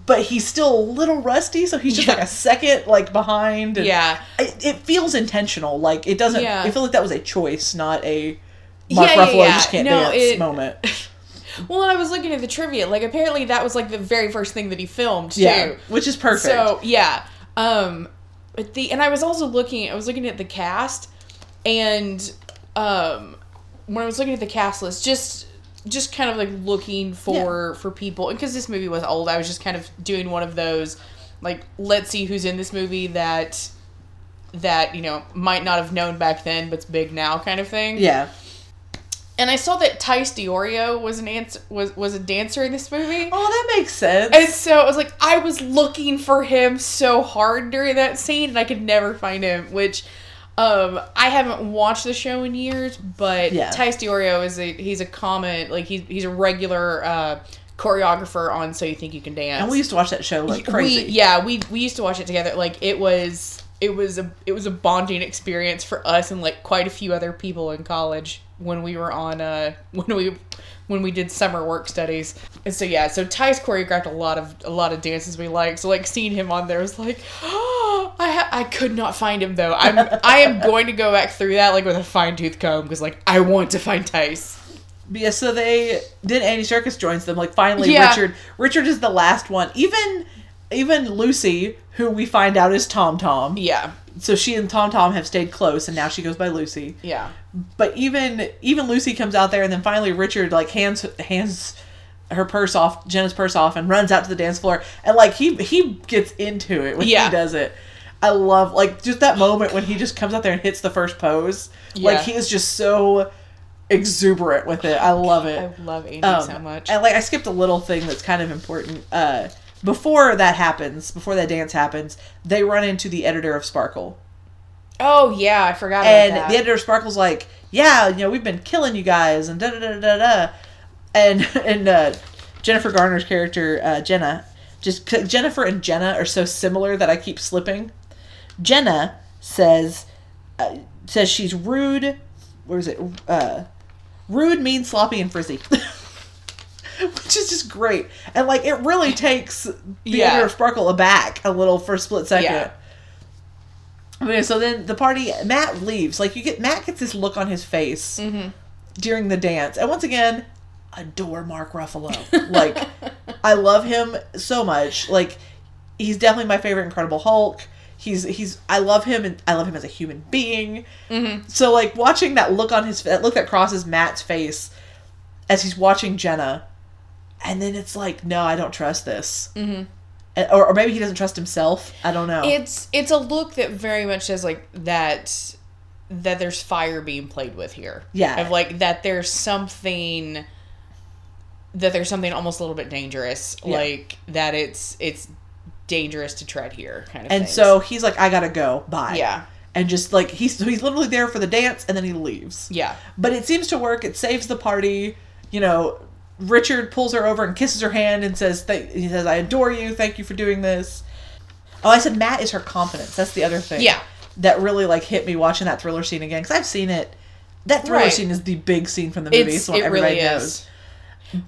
but he's still a little rusty so he's just Yeah. like a second like behind and Yeah. it, it feels intentional like it doesn't Yeah. i feel like that was a choice not a mark Yeah, yeah, ruffalo yeah. just can't No, dance it- moment <laughs> Well, and I was looking at the trivia. Like apparently that was like the very first thing that he filmed too. yeah which is perfect So yeah, um, but the and I was also looking. I was looking at the cast, and um, when I was looking at the cast list, just just kind of like looking for for people because this movie was old. I was just kind of doing one of those like let's see who's in this movie that that you know might not have known back then but's big now kind of thing. yeah And I saw that Tice Diorio was an answer was was a dancer in this movie. oh that makes sense And so I was like, I was looking for him so hard during that scene, and I could never find him. Which, um, I haven't watched the show in years, but Yeah. Tice Diorio is a he's a common like he's he's a regular uh, choreographer on So You Think You Can Dance. and we used to watch that show like crazy We, yeah, we we used to watch it together. Like it was it was a it was a bonding experience for us and like quite a few other people in college when we were on uh when we when we did summer work studies. And so yeah, so Tice choreographed a lot of a lot of dances we like. So like seeing him on there was like, oh, <gasps> I ha- I could not find him though. I'm I am <laughs> going to go back through that like with a fine tooth comb because like I want to find Tice. Yeah, so they then Andy Serkis joins them. Like finally, Yeah. Richard. Richard is the last one. Even even Lucy, who we find out is Tom Tom. Yeah, So she and Tom Tom have stayed close, and now she goes by Lucy. yeah, But even even Lucy comes out there, and then finally Richard like hands hands her purse off, Jenna's purse off, and runs out to the dance floor. And like he he gets into it when Yeah. he does it. I love like just that moment when he just comes out there and hits the first pose. Yeah. Like he is just so exuberant with it. I love it. I love Andy Um, so much. And like I skipped a little thing that's kind of important. Uh, before that happens, before that dance happens, they run into the editor of Sparkle, oh yeah, I forgot about and the editor of Sparkle's like, "Yeah, you know, we've been killing you guys," and da da da da da, and <laughs> and uh, Jennifer Garner's character uh, Jenna, just Jennifer and Jenna are so similar that I keep slipping. Jenna says uh, says she's rude. Where is it? Uh, rude, mean, sloppy, and frizzy. <laughs> <laughs> Which is just great. And like it really takes the Yeah. Sparkle aback a little for a split second. Yeah. Okay, so then the party Matt leaves. Like you get Matt gets this look on his face Mm-hmm. during the dance. And once again, adore Mark Ruffalo. like <laughs> I love him so much. Like he's definitely my favorite Incredible Hulk. He's he's I love him and I love him as a human being. Mm-hmm. So like watching that look on his that look that crosses Matt's face as he's watching Jenna, and then it's like, no, I don't trust this. Mm-hmm. Or, or maybe he doesn't trust himself. I don't know. It's it's a look that very much says like that that there's fire being played with here. Yeah. Of like that there's something that there's something almost a little bit dangerous. Yeah. Like that it's it's dangerous to tread here kind of and things. so he's like, I gotta go. Bye. Yeah. And just like he's he's literally there for the dance, and then he leaves. Yeah. But it seems to work. It saves the party. You know, Richard pulls her over and kisses her hand and says, th- "He says I adore you. Thank you for doing this." Oh, I said Matt is her confidence. That's the other thing. Yeah. That really like hit me watching that thriller scene again because I've seen it. That thriller Right. scene is the big scene from the movie. It's, what it everybody really knows.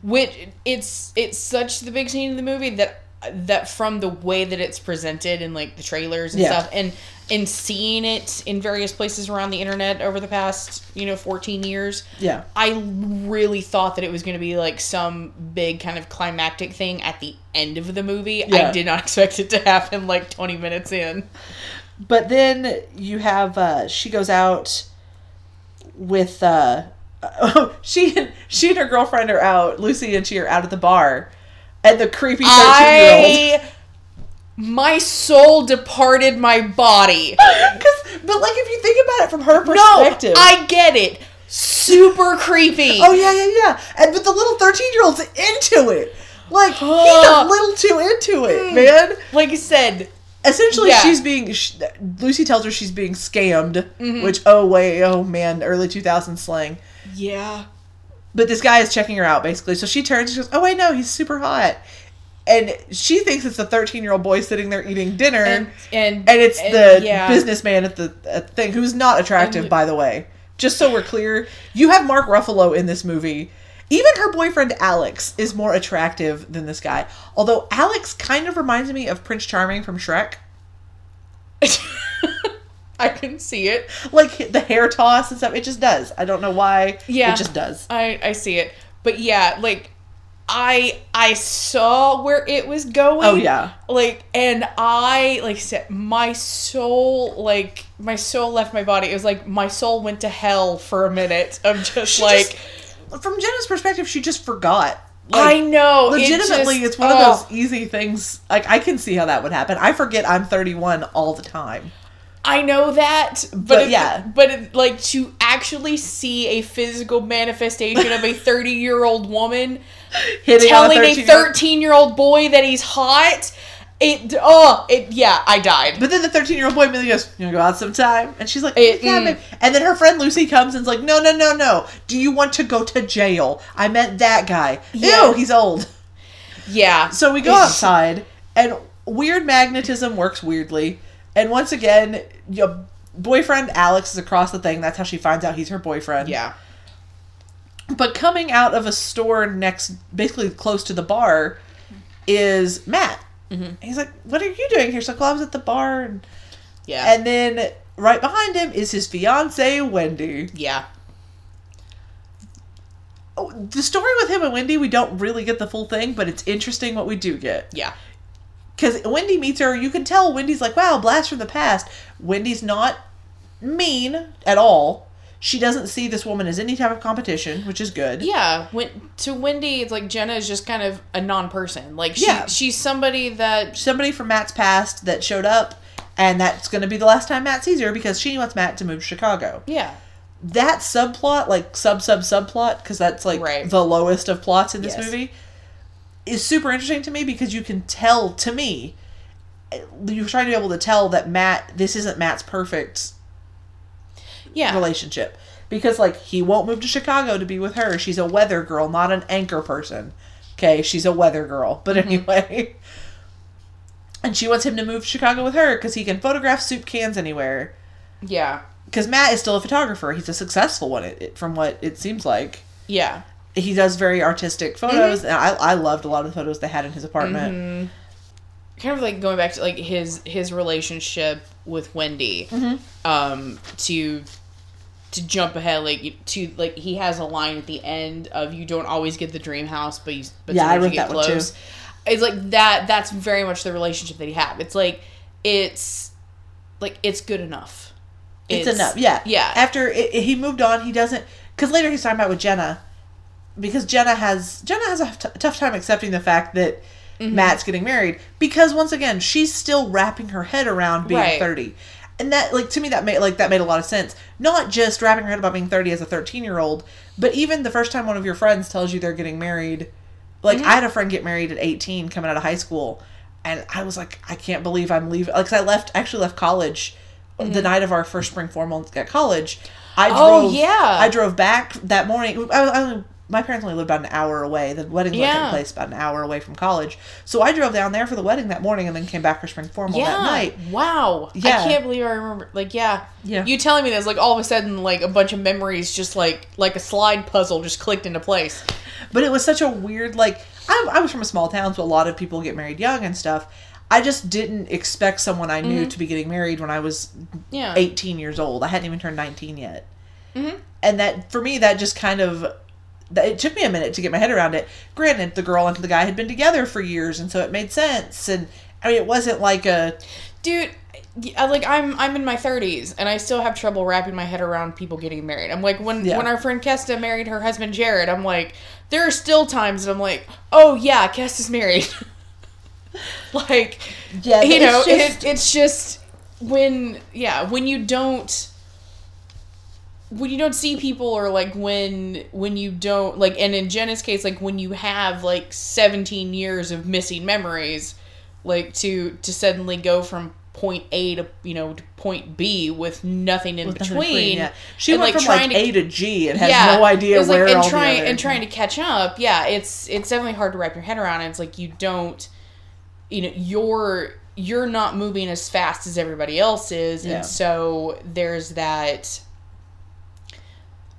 Which it's it's such the big scene in the movie that that from the way that it's presented in like the trailers and Yeah. stuff and and seeing it in various places around the internet over the past you know 14 years Yeah. i really thought that it was going to be like some big kind of climactic thing at the end of the movie Yeah. i did not <laughs> expect it to happen like 20 minutes in But then you have uh she goes out with uh <laughs> she and she and her girlfriend are out. Lucy and she are out at the bar. And the creepy 13 year old i my soul departed my body <laughs> Cause, but like if you think about it from her No, perspective. I get it. Super creepy. <laughs> Oh yeah, yeah, yeah. And but the little thirteen year old's into it. Like he's a little too into it, Mm. man. Like I said, Essentially, Yeah. she's being. Sh- Lucy tells her she's being scammed, Mm-hmm. which oh wait, oh man, early two thousand slang. yeah. But this guy is checking her out basically. So she turns and she goes, "Oh wait, no, he's super hot," and she thinks it's a thirteen year old boy sitting there eating dinner. And and and it's and- the yeah. businessman at the at thing who's not attractive, And- by the way. Just so we're clear, you have Mark Ruffalo in this movie. Even her boyfriend Alex is more attractive than this guy. Although Alex kind of reminds me of Prince Charming from Shrek. <laughs> I can see it. Like the hair toss and stuff. It just does. I don't know why. Yeah. It just does. I I see it. But yeah, like I I saw where it was going. Oh, yeah. Like and I like said my soul like my soul left my body. It was like my soul went to hell for a minute of just She like just- from Jenna's perspective, she just forgot. Like, I know. it legitimately just- it's one of oh. those easy things like i can see how that would happen i forget i'm 31 all the time I know that, but, But it- yeah. but it, like to actually see a physical manifestation of a <laughs> thirty-year-old woman Hitting telling a 13-year-old thirteen-year-old boy that he's hot, it oh it yeah, I died. But then the 13 year old boy immediately goes, You wanna go out sometime? And she's like, It- Yeah, mm. babe." And then her friend Lucy comes and's like, No, no, no, no. Do you want to go to jail? I meant that guy. Yeah. Ew, he's old. yeah, So we go outside, and weird magnetism works weirdly. And once again, your boyfriend Alex is across the thing. That's how she finds out he's her boyfriend. yeah, But coming out of a store next, basically close to the bar, is Matt. Mm-hmm. He's like, "What are you doing here?" She's like, "Well, I was at the bar." And Yeah. And then right behind him is his fiance Wendy. yeah. Oh, The story with him and Wendy, we don't really get the full thing, but it's interesting what we do get. Yeah. Because Wendy meets her, you can tell Wendy's like, wow, blast from the past. Wendy's not mean at all. She doesn't see this woman as any type of competition, which is good. Yeah, when to Wendy, it's like Jenna is just kind of a non-person. Like she, Yeah. she's somebody that Somebody from Matt's past that showed up, and that's going to be the last time Matt sees her because she wants Matt to move to Chicago. yeah, That subplot, like sub sub subplot, because that's like Right. the lowest of plots in this Yes. movie, is super interesting to me because you can tell to me, you're trying to be able to tell that Matt, this isn't Matt's perfect yeah, relationship because like he won't move to Chicago to be with her. She's a weather girl, not an anchor person. Okay, she's a weather girl. But mm-hmm. anyway, and she wants him to move to Chicago with her because he can photograph soup cans anywhere. yeah, Because Matt is still a photographer. He's a successful one, it, it, from what it seems like. yeah, He does very artistic photos, and I, I loved a lot of the photos they had in his apartment. kind of like going back to like his his relationship with Wendy. Mm-hmm. Um, to to jump ahead, like to like he has a line at the end of "You don't always get the dream house, but you but Yeah, I wrote that one, too. close." It's like that. That's very much the relationship that he have. It's like it's like it's good enough. It's, enough, yeah. yeah. After it, it- he moved on, he doesn't because later he's talking about with Jenna, because Jenna has Jenna has a t- tough time accepting the fact that Mm-hmm. Matt's getting married because once again she's still wrapping her head around being Right. thirty, and that like to me that made like that made a lot of sense. Not just wrapping her head about being thirty as a thirteen year old, but even the first time one of your friends tells you they're getting married. Like Mm-hmm. I had a friend get married at eighteen coming out of high school, and I was like, I can't believe I'm leaving. Like 'cause I left actually left college the night of our first spring formal at college. I Mm-hmm. Oh, drove. yeah. I drove back that morning. I, I my parents only lived about an hour away. The wedding was Yeah. in place about an hour away from college. So I drove down there for the wedding that morning and then came back for spring formal yeah. that night. Wow. Yeah. I can't believe I remember. Like, yeah. Yeah. You telling me this, like, all of a sudden, like, a bunch of memories just, like, like a slide puzzle just clicked into place. But it was such a weird like. I, I was from a small town, so a lot of people get married young and stuff. I just didn't expect someone I knew to be getting married when I was Mm-hmm. Yeah. 18 years old. I hadn't even turned 19 yet. And that, for me, that just kind of. That, it took me a minute to get my head around it. Granted, the girl and the guy had been together for years, and so it made sense. And I mean, it wasn't like a. Dude, uh, like, I'm I'm in my 30s, and I still have trouble wrapping my head around people getting married. I'm like, when, Yeah. when our friend Kesta married her husband Jared, I'm like, there are still times that I'm like, oh, yeah, Kesta's married. <laughs> like, Yeah, you it's know, just- it, it's just when yeah, when you don't when you don't see people or like when when you don't like and in Jenna's case like when you have like 17 years of missing memories like to to suddenly go from point A to you know to point B with nothing in With between, yeah. She and, went like, from like trying to- A to G and has no idea like, where and all trying the other. and trying to catch up. Yeah, it's it's definitely hard to wrap your head around. And it's like you don't, you know, you're you're not moving as fast as everybody else is, Yeah. and so there's that.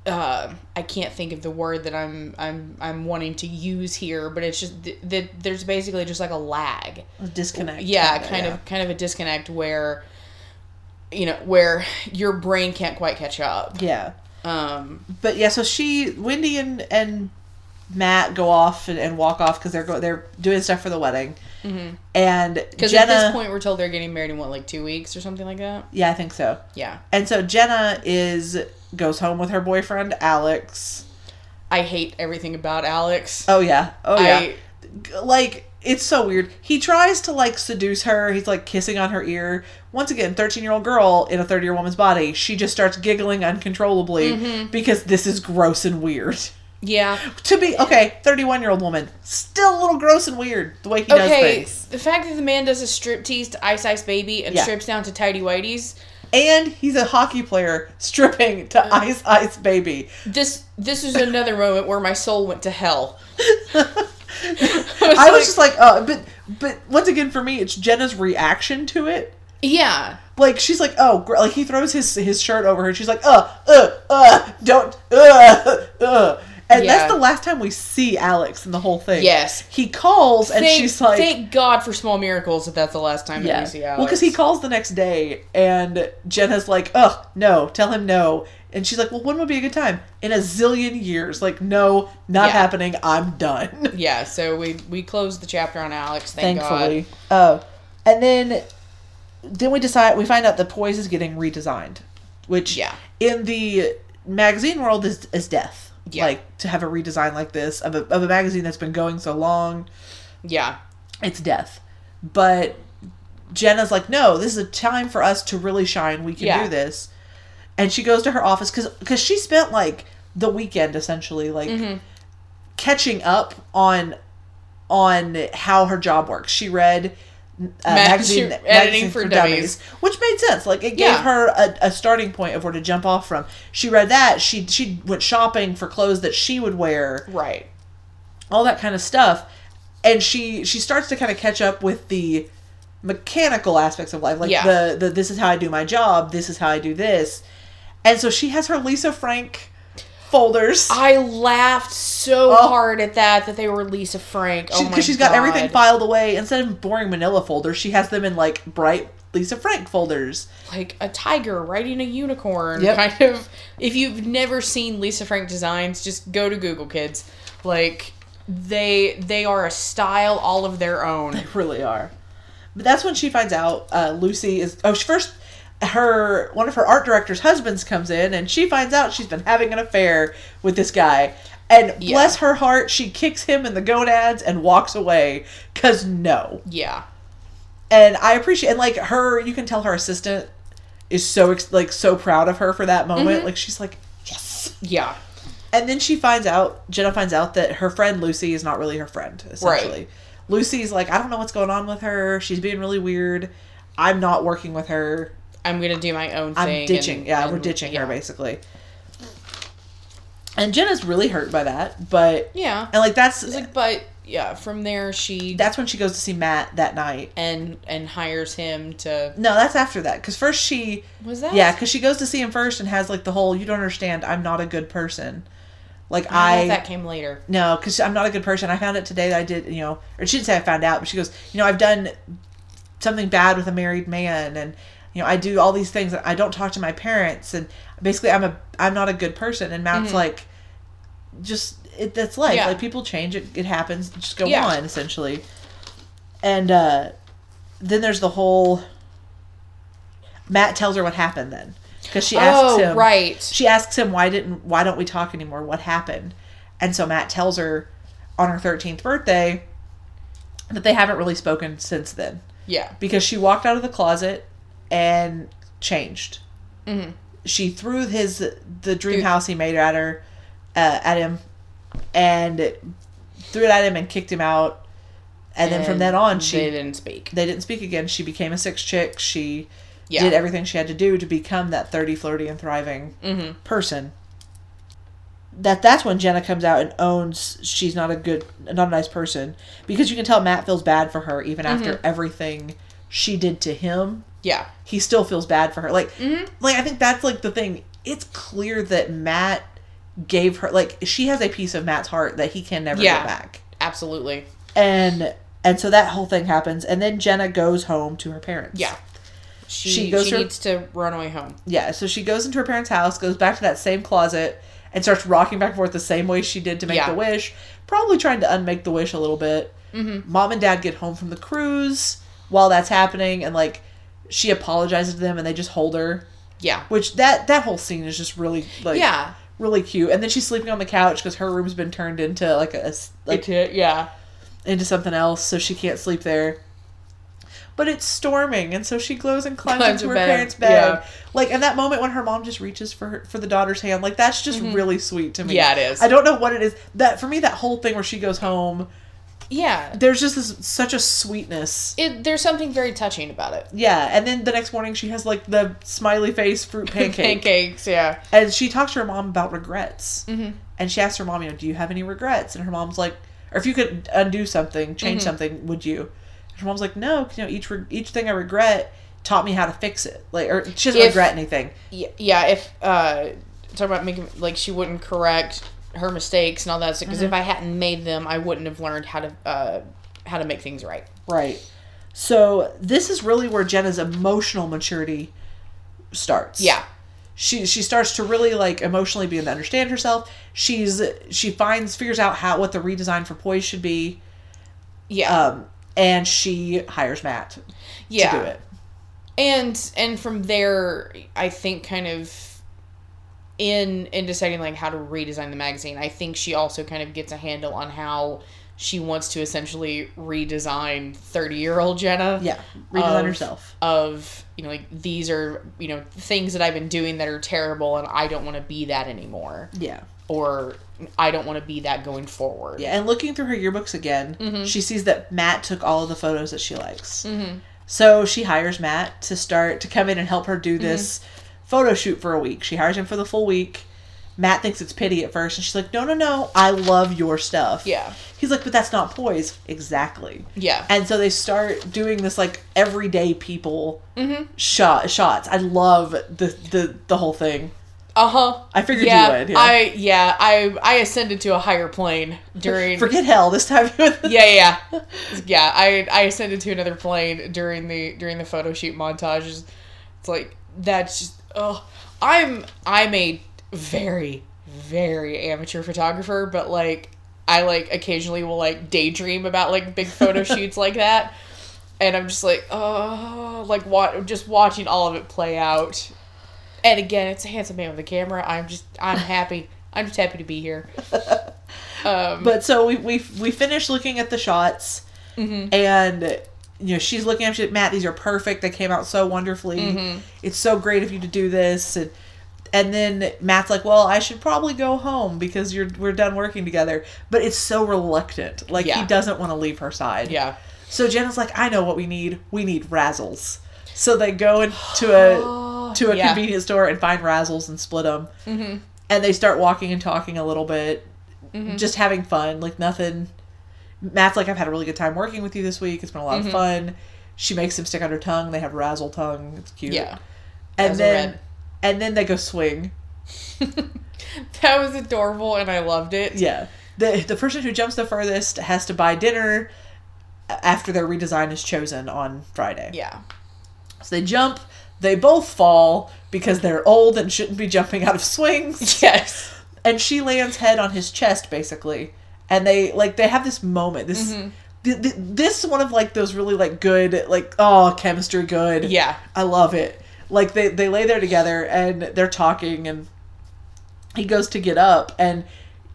Uh, I can't think of the word that I'm I'm I'm wanting to use here, but it's just that th- there's basically just like a lag. disconnect. Yeah, kinda, kind yeah. of kind of a disconnect where, you know, where your brain can't quite catch up. Yeah. Um, But yeah, so she, Wendy, and and Matt go off and, and walk off because they're go they're doing stuff for the wedding, mm-hmm. and Because Jenna. at this point, we're told they're getting married in what, like two weeks or something like that. yeah, I think so. Yeah, And so Jenna is goes home with her boyfriend Alex. I hate everything about Alex. Oh yeah, oh yeah. I- G- like it's so weird. He tries to like seduce her. He's like kissing on her ear. Once again, thirteen year old girl in a thirty year woman's body. She just starts giggling uncontrollably Mm-hmm. because this is gross and weird. Yeah. To be okay, thirty one year old woman, still a little gross and weird the way he does Okay. things. The fact that the man does a strip tease to Ice Ice Baby and Yeah. strips down to Tidy Whities. And he's a hockey player stripping to. Ice Ice Baby. This this is another moment where my soul went to hell. <laughs> I was just like, uh, but but once again for me, it's Jenna's reaction to it. yeah. Like she's like, oh, gr-, like he throws his his shirt over her. She's like, uh, uh, uh, don't, uh, uh, And Yeah. that's the last time we see Alex in the whole thing. Yes. He calls and thank, she's like, thank God for small miracles that that's the last time that yeah. we see Alex. Well, because he calls the next day and Jenna's like, ugh, no, tell him no. And she's like, well, when would be a good time? In a zillion years. Like, no, not Yeah. happening. I'm done. <laughs> Yeah, so we we closed the chapter on Alex. Thank Thankfully. Uh, and then then we decide we find out the poise is getting redesigned, which Yeah. in the magazine world is is death. Yeah. Like to have a redesign like this of a of a magazine that's been going so long, Yeah, it's death. But Jenna's like, no, this is a time for us to really shine. We can Yeah. do this. And she goes to her office because because she spent like the weekend essentially like Mm-hmm. catching up on on how her job works. She read uh, Ma- magazine, editing magazine for for, Dummies. dummies. which made sense. Like it gave Yeah. her a, a starting point of where to jump off from. She read that. She she went shopping for clothes that she would wear right. all that kind of stuff and she she starts to kind of catch up with the mechanical aspects of life like Yeah. the, the this is how i do my job this is how i do this and so she has her lisa frank folders I laughed so Oh. hard at that that they were Lisa Frank. Oh because my she's got everything filed away instead of boring manila folders she has them in like bright lisa frank folders like a tiger riding a unicorn. Yep. Kind of. If you've never seen Lisa Frank designs, just go to Google, kids. Like they they are a style all of their own. They really are. But that's when she finds out uh, Lucy is. Oh, she first her one of her art director's husbands comes in, and she finds out she's been having an affair with this guy. And Yeah. bless her heart, she kicks him in the gonads and walks away. Cause no. Yeah. And I appreciate and like her. You can tell her assistant is so like so proud of her for that moment. Mm-hmm. Like she's like yes. Yeah. And then she finds out, Jenna finds out that her friend Lucy is not really her friend, essentially. Lucy's like, I don't know what's going on with her. She's being really weird. I'm not working with her. I'm gonna do my own thing. I'm ditching. and- yeah, we're ditching yeah. her, basically. And Jenna's really hurt by that, but. Yeah. And, like, that's. It's like, but yeah, from there she that's when she goes to see Matt that night. and and hires him to No, that's after that. Because first she. was that Yeah, because she goes to see him first and has, like, the whole, you don't understand, I'm not a good person. Like, I, I. that came later. No, because I'm not a good person. I found it today that I did, you know, or she didn't say I found out, but she goes, you know, I've done something bad with a married man, and you know, I do all these things. I don't talk to my parents, and basically, I'm a I'm not a good person. And Matt's like, just it, that's life. Mm-hmm. Yeah. Like people change. It it happens. Just go Yeah. on, essentially. And uh, then there's the whole. Matt tells her what happened then, because she asks oh, him right. she asks him why didn't why don't we talk anymore what happened and so matt tells her on her 13th birthday that they haven't really spoken since then Yeah. because she walked out of the closet and changed Mhm. she threw his the dream Dude. house he made at her uh, at him and threw it at him and kicked him out and, then from And then on she they didn't speak. they didn't speak again she became a six chick she Yeah. did everything she had to do to become that 30 flirty and thriving mm-hmm. person that that's when Jenna comes out and owns she's not a good not a nice person because you can tell Matt feels bad for her even after everything she did to him Yeah. he still feels bad for her like Mhm. like I think that's like the thing it's clear that Matt gave her like she has a piece of Matt's heart that he can never Yeah. get back Absolutely. and and so that whole thing happens and then Jenna goes home to her parents Yeah. She, She she, goes to her- needs to run away home. Yeah, so she goes into her parents' house, goes back to that same closet, and starts rocking back and forth the same way she did to make Yeah. the wish. Probably trying to unmake the wish a little bit. Mhm. Mom and dad get home from the cruise while that's happening, and like she apologizes to them, and they just hold her. Yeah. Which that that whole scene is just really like yeah. really cute. And then she's sleeping on the couch because her room's been turned into like a like yeah. into something else, so she can't sleep there. But it's storming, and so she glows and climbs, Climbs into her bed, parents' bed. yeah. Like, and that moment when her mom just reaches for her, for the daughter's hand, like that's just really sweet to me. Mm-hmm. Yeah, it is. I don't know what it is. That for me, that whole thing where she goes home, Yeah. there's just this such a sweetness. It, there's something very touching about it. Yeah, and then the next morning she has like the smiley face fruit <laughs> pancake, Pancakes, yeah. and she talks to her mom about regrets. Mm-hmm. And she asks her mom, you know, do you have any regrets? And her mom's like, or if you could undo something, change Mm-hmm. something, would you? And her mom's like, no you know, each re- each thing I regret taught me how to fix it. Like, or she doesn't If- regret anything. Yeah, yeah if uh talk about making like she wouldn't correct her mistakes and all that because Mm-hmm. if I hadn't made them, I wouldn't have learned how to uh, how to make things right. Right. So this is really where Jenna's emotional maturity starts. Yeah. She she starts to really like emotionally begin to understand herself. She's she finds figures out how what the redesign for Poise should be. Yeah. Um and she hires Matt yeah. to do it. and and from there i think kind of in in deciding like how to redesign the magazine i think she also kind of gets a handle on how she wants to essentially redesign 30 year old jenna Yeah. Redesign of- herself. of you know like these are you know things that i've been doing that are terrible and i don't want to be that anymore Yeah. or i don't want to be that going forward Yeah, and looking through her yearbooks again, Mm-hmm. she sees that Matt took all of the photos that she likes. Mm-hmm. So she hires Matt to start to come in and help her do Mm-hmm. Photo shoot for a week. She hires him for the full week. Matt thinks it's pity at first, and she's like, "No, no, no! I love your stuff." Yeah. He's like, "But that's not poise." Exactly. yeah And so they start doing this like everyday people Mm-hmm. shot shots. I love the the the whole thing. uh-huh I figured yeah, you would. Yeah. I yeah, I I ascended to a higher plane during Forget hell this time. <laughs> yeah, yeah, yeah. yeah. I I ascended to another plane during the during the photo shoot montages. It's like that's just oh, I'm I'm a very very amateur photographer, but like I like occasionally will like daydream about like big photo <laughs> shoots like that, and I'm just like oh, like what just watching all of it play out. And again, it's a handsome man with a camera. I'm just I'm happy. I'm just happy to be here. <laughs> Um, But so we we we finished looking at the shots, Mm-hmm. and you know she's looking at shit. Matt, these are perfect. They came out so wonderfully. Mm-hmm. It's so great of you to do this, and and then Matt's like, "Well, I should probably go home because you're we're done working together." But it's so reluctant. Like he doesn't want to leave her side. yeah. So Jenna's like, "I know what we need. We need razzles." So they go into a <gasps> to a Yeah. convenience store and find razzles and split them. Mm-hmm. And they start walking and talking a little bit, just having fun, like nothing. Matt's like, I've had a really good time working with you this week. It's been a lot Mm-hmm. of fun. She makes him stick out her tongue. They have razzle tongue. It's cute. Yeah. And Razzle then red. and then they go swing. <laughs> That was adorable and I loved it. Yeah. The the person who jumps the furthest has to buy dinner after their redesign is chosen on Friday. Yeah. So they jump, they both fall because they're old and shouldn't be jumping out of swings. <laughs> Yes. and she lands head on his chest basically and they like they have this moment this Mm-hmm. th- th- this is one of like those really like good like oh chemistry good Yeah. i love it like they they lay there together and they're talking and he goes to get up and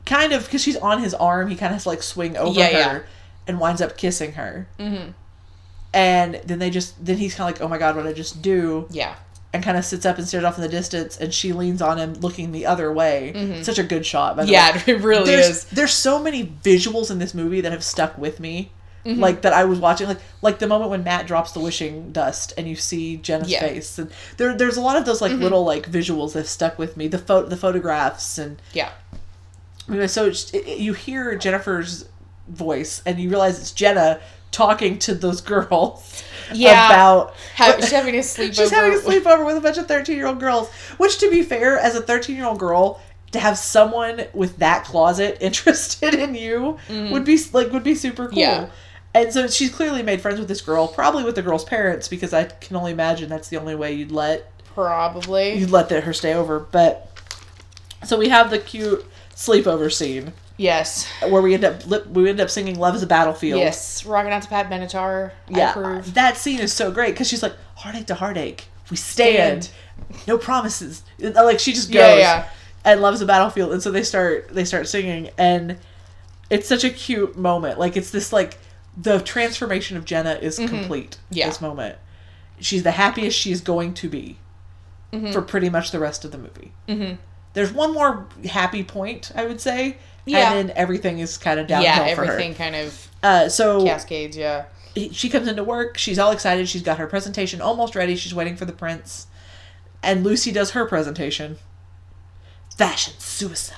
kind of because she's on his arm he kind of has to like swing over Yeah, her yeah. and winds up kissing her mm-hmm. and then they just then he's kind of like oh my god what did i just do Yeah. And kind of sits up and stares off in the distance and she leans on him looking the other way such a good shot by the way Mm-hmm. <laughs> Yeah, it really there's, is. There's so many visuals in this movie that have stuck with me. Mm-hmm. Like that I was watching like like the moment when Matt drops the wishing dust and you see Jenna's Yeah. Mm-hmm. face and there there's a lot of those like little like visuals that have stuck with me. The photo the photographs and Yeah. I mean, so it- you hear Jennifer's voice and you realize it's Jenna talking to those girls Yeah. about How, she's <laughs> having a sleepover. She's having a sleepover with a bunch of 13 year old girls. Which, to be fair, as a 13 year old girl, to have someone with that closet <laughs> interested in you mm. would be like would be super cool. Yeah. And so she's clearly made friends with this girl, probably with the girl's parents, because I can only imagine that's the only way you'd let Probably. you'd let the, her stay over. But so we have the cute sleepover scene Yes. where we end up lip, we end up singing "Love Is a Battlefield." Yes. Rocking out to Pat Benatar. Yeah, that scene is so great because she's like heartache to heartache, we stand, no promises. Like she just goes Yeah, yeah. and loves a battlefield, and so they start they start singing, and it's such a cute moment. Like it's this like the transformation of Jenna is complete. Mm-hmm. Yeah. this moment, she's the happiest she's going to be Mm-hmm. for pretty much the rest of the movie. Mm-hmm. There's one more happy point, I would say. Yeah. And then everything is kind of downhill Yeah, for her. everything kind of Uh, so cascades, yeah. she comes into work. She's all excited. She's got her presentation almost ready. She's waiting for the prince. And Lucy does her presentation. Fashion suicide.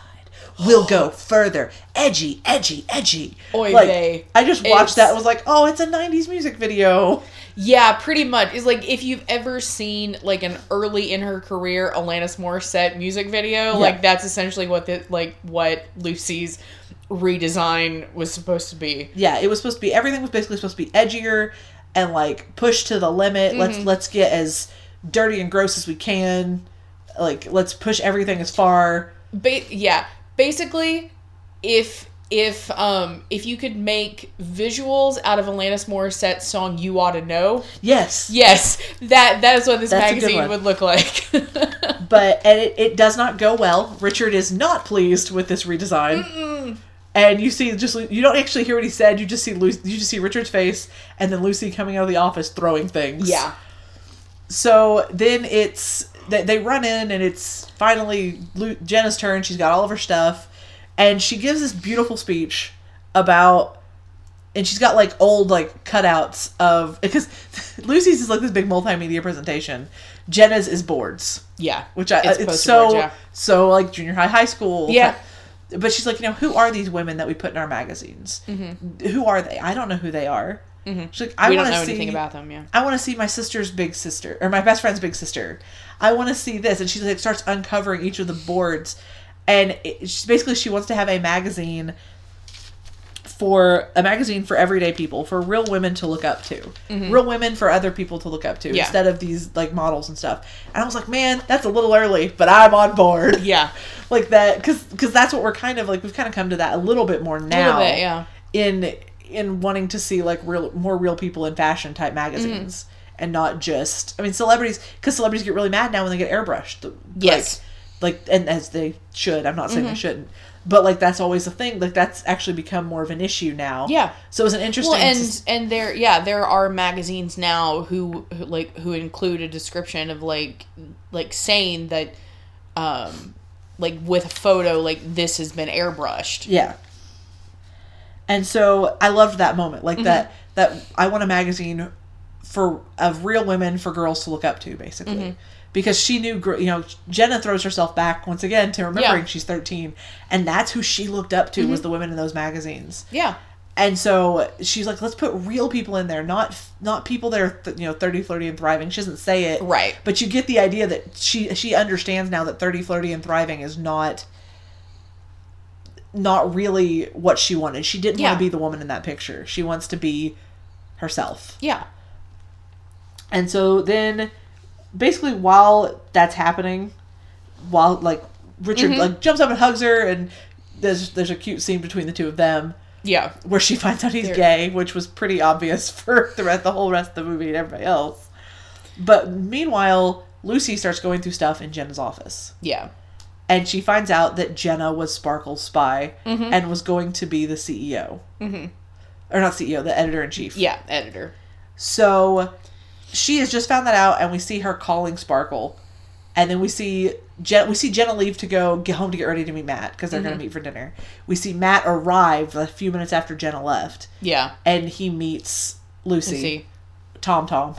We'll go further. Edgy, edgy, edgy. Oy like, vey. I just watched It's- that and was like, oh, it's a 90s music video. Yeah, pretty much. It's like if you've ever seen like an early in her career Alanis Morissette music video, like that's essentially what the like what Lucy's redesign was supposed to be. Yeah, it was supposed to be, everything was basically supposed to be edgier and like pushed to the limit. Let's, Mm-hmm. let's get as dirty and gross as we can. Like, let's push everything as far. Ba- yeah, basically, if if um if you could make visuals out of Alanis Morissette's song "You Ought to Know," Yes. yes, that that is what this That's magazine would look like. <laughs> but and it, it does not go well. Richard is not pleased with this redesign. And you see just you don't actually hear what he said. You just see Lucy, you just see Richard's face, and then Lucy coming out of the office throwing things. yeah, So then it's they, they run in, and it's finally Jenna's turn. She's got all of her stuff, and she gives this beautiful speech about. And she's got like old like cutouts of <laughs> because Lucy's is like this big multimedia presentation. Jenna's is boards yeah, which I It's it's, so yeah. so like junior high, high school. Yeah. But she's like, you know, who are these women that we put in our magazines? Mm-hmm. Who are they? I don't know who they are. She's like, I Mm-hmm. we want don't to know see. anything about them. Yeah, I want to see my sister's big sister or my best friend's big sister. I want to see this, and she like starts uncovering each of the boards, and it, she's basically she wants to have a magazine for a magazine for everyday people, for real women to look up to, real women for other people to look up to, Mm-hmm. Yeah. instead of these like models and stuff. And I was like, man, that's a little early, but I'm on board. yeah, <laughs> like that, because because that's what we're kind of like. We've kind of come to that a little bit more a now. little bit. Yeah, In in wanting to see like real more real people in fashion type magazines. Mm-hmm. And not just, I mean, celebrities, because celebrities get really mad now when they get airbrushed. Like- Yes. Like, and as they should. I'm not saying Mm-hmm. they shouldn't. But, like, that's always a thing. Like, that's actually become more of an issue now. Yeah. So it was an interesting. well, and s- and there, yeah, there are magazines now who, who like who include a description of like like saying that, um, like with a photo, like this has been airbrushed. Yeah. And so I loved that moment, like that. Mm-hmm. That I want a magazine for of real women for girls to look up to, basically, Mm-hmm. because she knew, you know, Jenna throws herself back once again to remembering Yeah. Mm-hmm. she's thirteen, and that's who she looked up to was the women in those magazines. Yeah, And so she's like, let's put real people in there, not not people that are th- you know thirty, flirty, and thriving. She doesn't say it, Right. But you get the idea that she she understands now that thirty, flirty, and thriving is not not really what she wanted. She didn't Yeah. want to be the woman in that picture. She wants to be herself. yeah, And so then basically while that's happening, while like Richard Mm-hmm. like jumps up and hugs her and there's there's a cute scene between the two of them yeah, where she <laughs> finds out he's They're- gay, which was pretty obvious <laughs> for the rest, the whole rest of the movie and everybody else. But meanwhile, Lucy starts going through stuff in Jenna's office, yeah, and she finds out that Jenna was Sparkle's spy Mm-hmm. and was going to be the CEO, mm-hmm. or not CEO, the editor in chief. yeah. Editor. So she has just found that out, and we see her calling Sparkle, and then we see Jen. We see Jenna leave to go get home to get ready to meet Matt because they're going to meet for dinner. We see Matt arrive a few minutes after Jenna left, Yeah, and he meets Lucy, see, Tom Tom.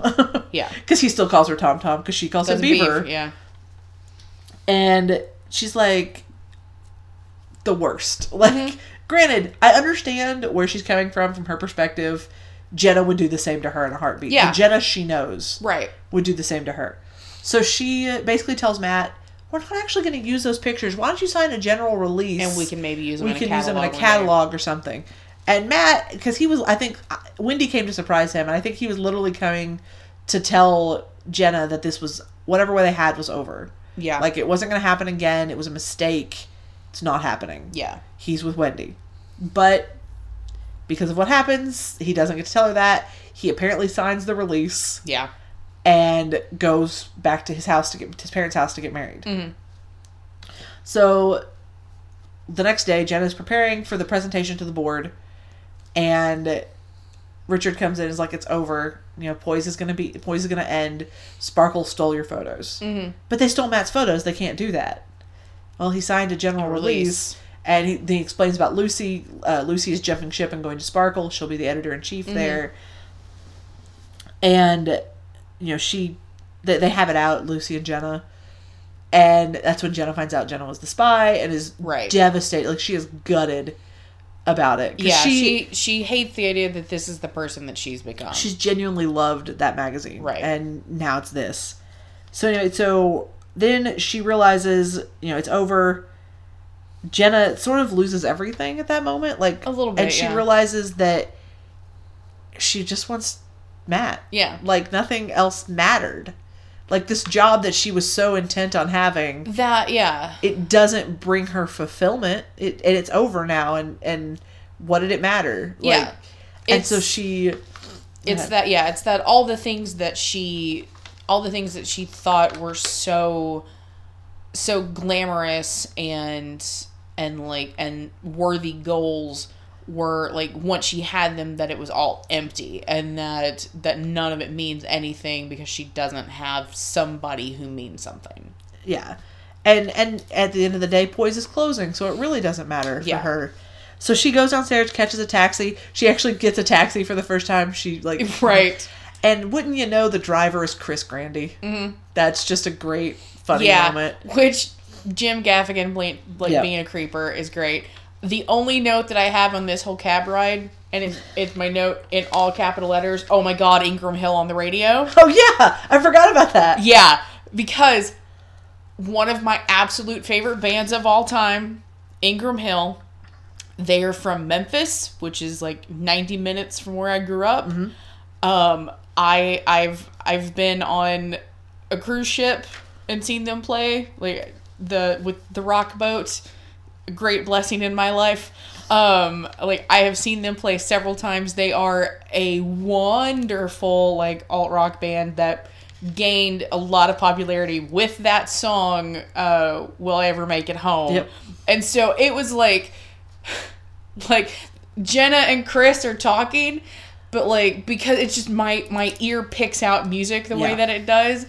<laughs> Yeah. because he still calls her Tom Tom because she calls him doesn't Beaver, beef. Yeah, and she's like the worst. <laughs> Like, Mm-hmm. granted, I understand where she's coming from from her perspective. Jenna would do the same to her in a heartbeat. Yeah. Jenna she knows right. would do the same to her. So she basically tells Matt, "We're not actually going to use those pictures. Why don't you sign a general release, And we can maybe use them. we in can use them in a catalog one day." catalog or something." And Matt, because he was, I think uh, Wendy came to surprise him, and I think he was literally coming to tell Jenna that this was whatever way they had was over. Yeah, Like it wasn't going to happen again. It was a mistake. It's not happening. yeah, He's with Wendy, but because of what happens, he doesn't get to tell her that. He apparently signs the release yeah, and goes back to his house to get to his parents' house to get married. Mhm. So the next day, Jenna's preparing for the presentation to the board, and Richard comes in and is like, "It's over. You know, Poise is gonna be Poise is gonna end. Sparkle stole your photos, Mhm. but they stole Matt's photos. They can't do that. Well, he signed a general A release." release. And he, then he explains about Lucy. Uh, Lucy is jumping ship and going to Sparkle. She'll be the editor in chief there. And, you know, she, they, they have it out, Lucy and Jenna. And that's when Jenna finds out Jenna was the spy and is Right. devastated. Like she is gutted about it. Yeah, she, she, she hates the idea that this is the person that she's become. she's genuinely loved that magazine. Right. And now it's this. So anyway, so then she realizes, you know, it's over. Jenna sort of loses everything at that moment. Like A little bit, And she yeah. realizes that she just wants Matt. yeah. Like nothing else mattered. Like this job that she was so intent on having, That yeah. it doesn't bring her fulfillment. It and it's over now and and what did it matter? Like, Yeah. and so she It's that yeah, it's that all the things that she all the things that she thought were so so glamorous and and like and worthy goals were like once she had them that it was all empty and that that none of it means anything because she doesn't have somebody who means something. yeah. And and at the end of the day, Poise is closing, so it really doesn't matter Yeah. for her. So she goes downstairs, catches a taxi. She actually gets a taxi for the first time. She like <laughs> Right. And wouldn't you know, the driver is Chris Grandy. Mm-hmm. That's just a great funny yeah, moment. which Jim Gaffigan like Yeah. being a creeper is great. The only note that I have on this whole cab ride, and it's, it's my note in all capital letters. Oh my God, Ingram Hill on the radio. <laughs> Oh yeah, I forgot about that. Yeah, because one of my absolute favorite bands of all time, Ingram Hill. They are from Memphis, which is like 90 minutes from where I grew up. Um, I I've I've been on a cruise ship and seen them play like the with the rock boat. Great blessing in my life. Um, like I have seen them play several times. They are a wonderful like alt rock band that gained a lot of popularity with that song uh will I ever make it home Yep. and so it was like <sighs> like jenna and chris are talking but like because it's just my my ear picks out music the way that it does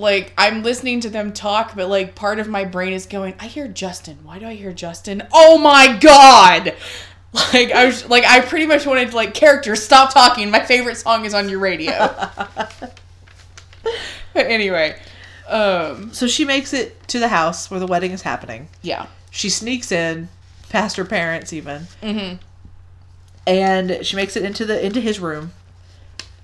like i'm listening to them talk but like part of my brain is going i hear justin. Why do i hear justin? Oh my god! <laughs> Like i was like i pretty much wanted to like character stop talking. My favorite song is on your radio. <laughs> <laughs> But anyway um So she makes it to the house where the wedding is happening. yeah. She sneaks in, past her parents even, mm-hmm. and she makes it into the into his room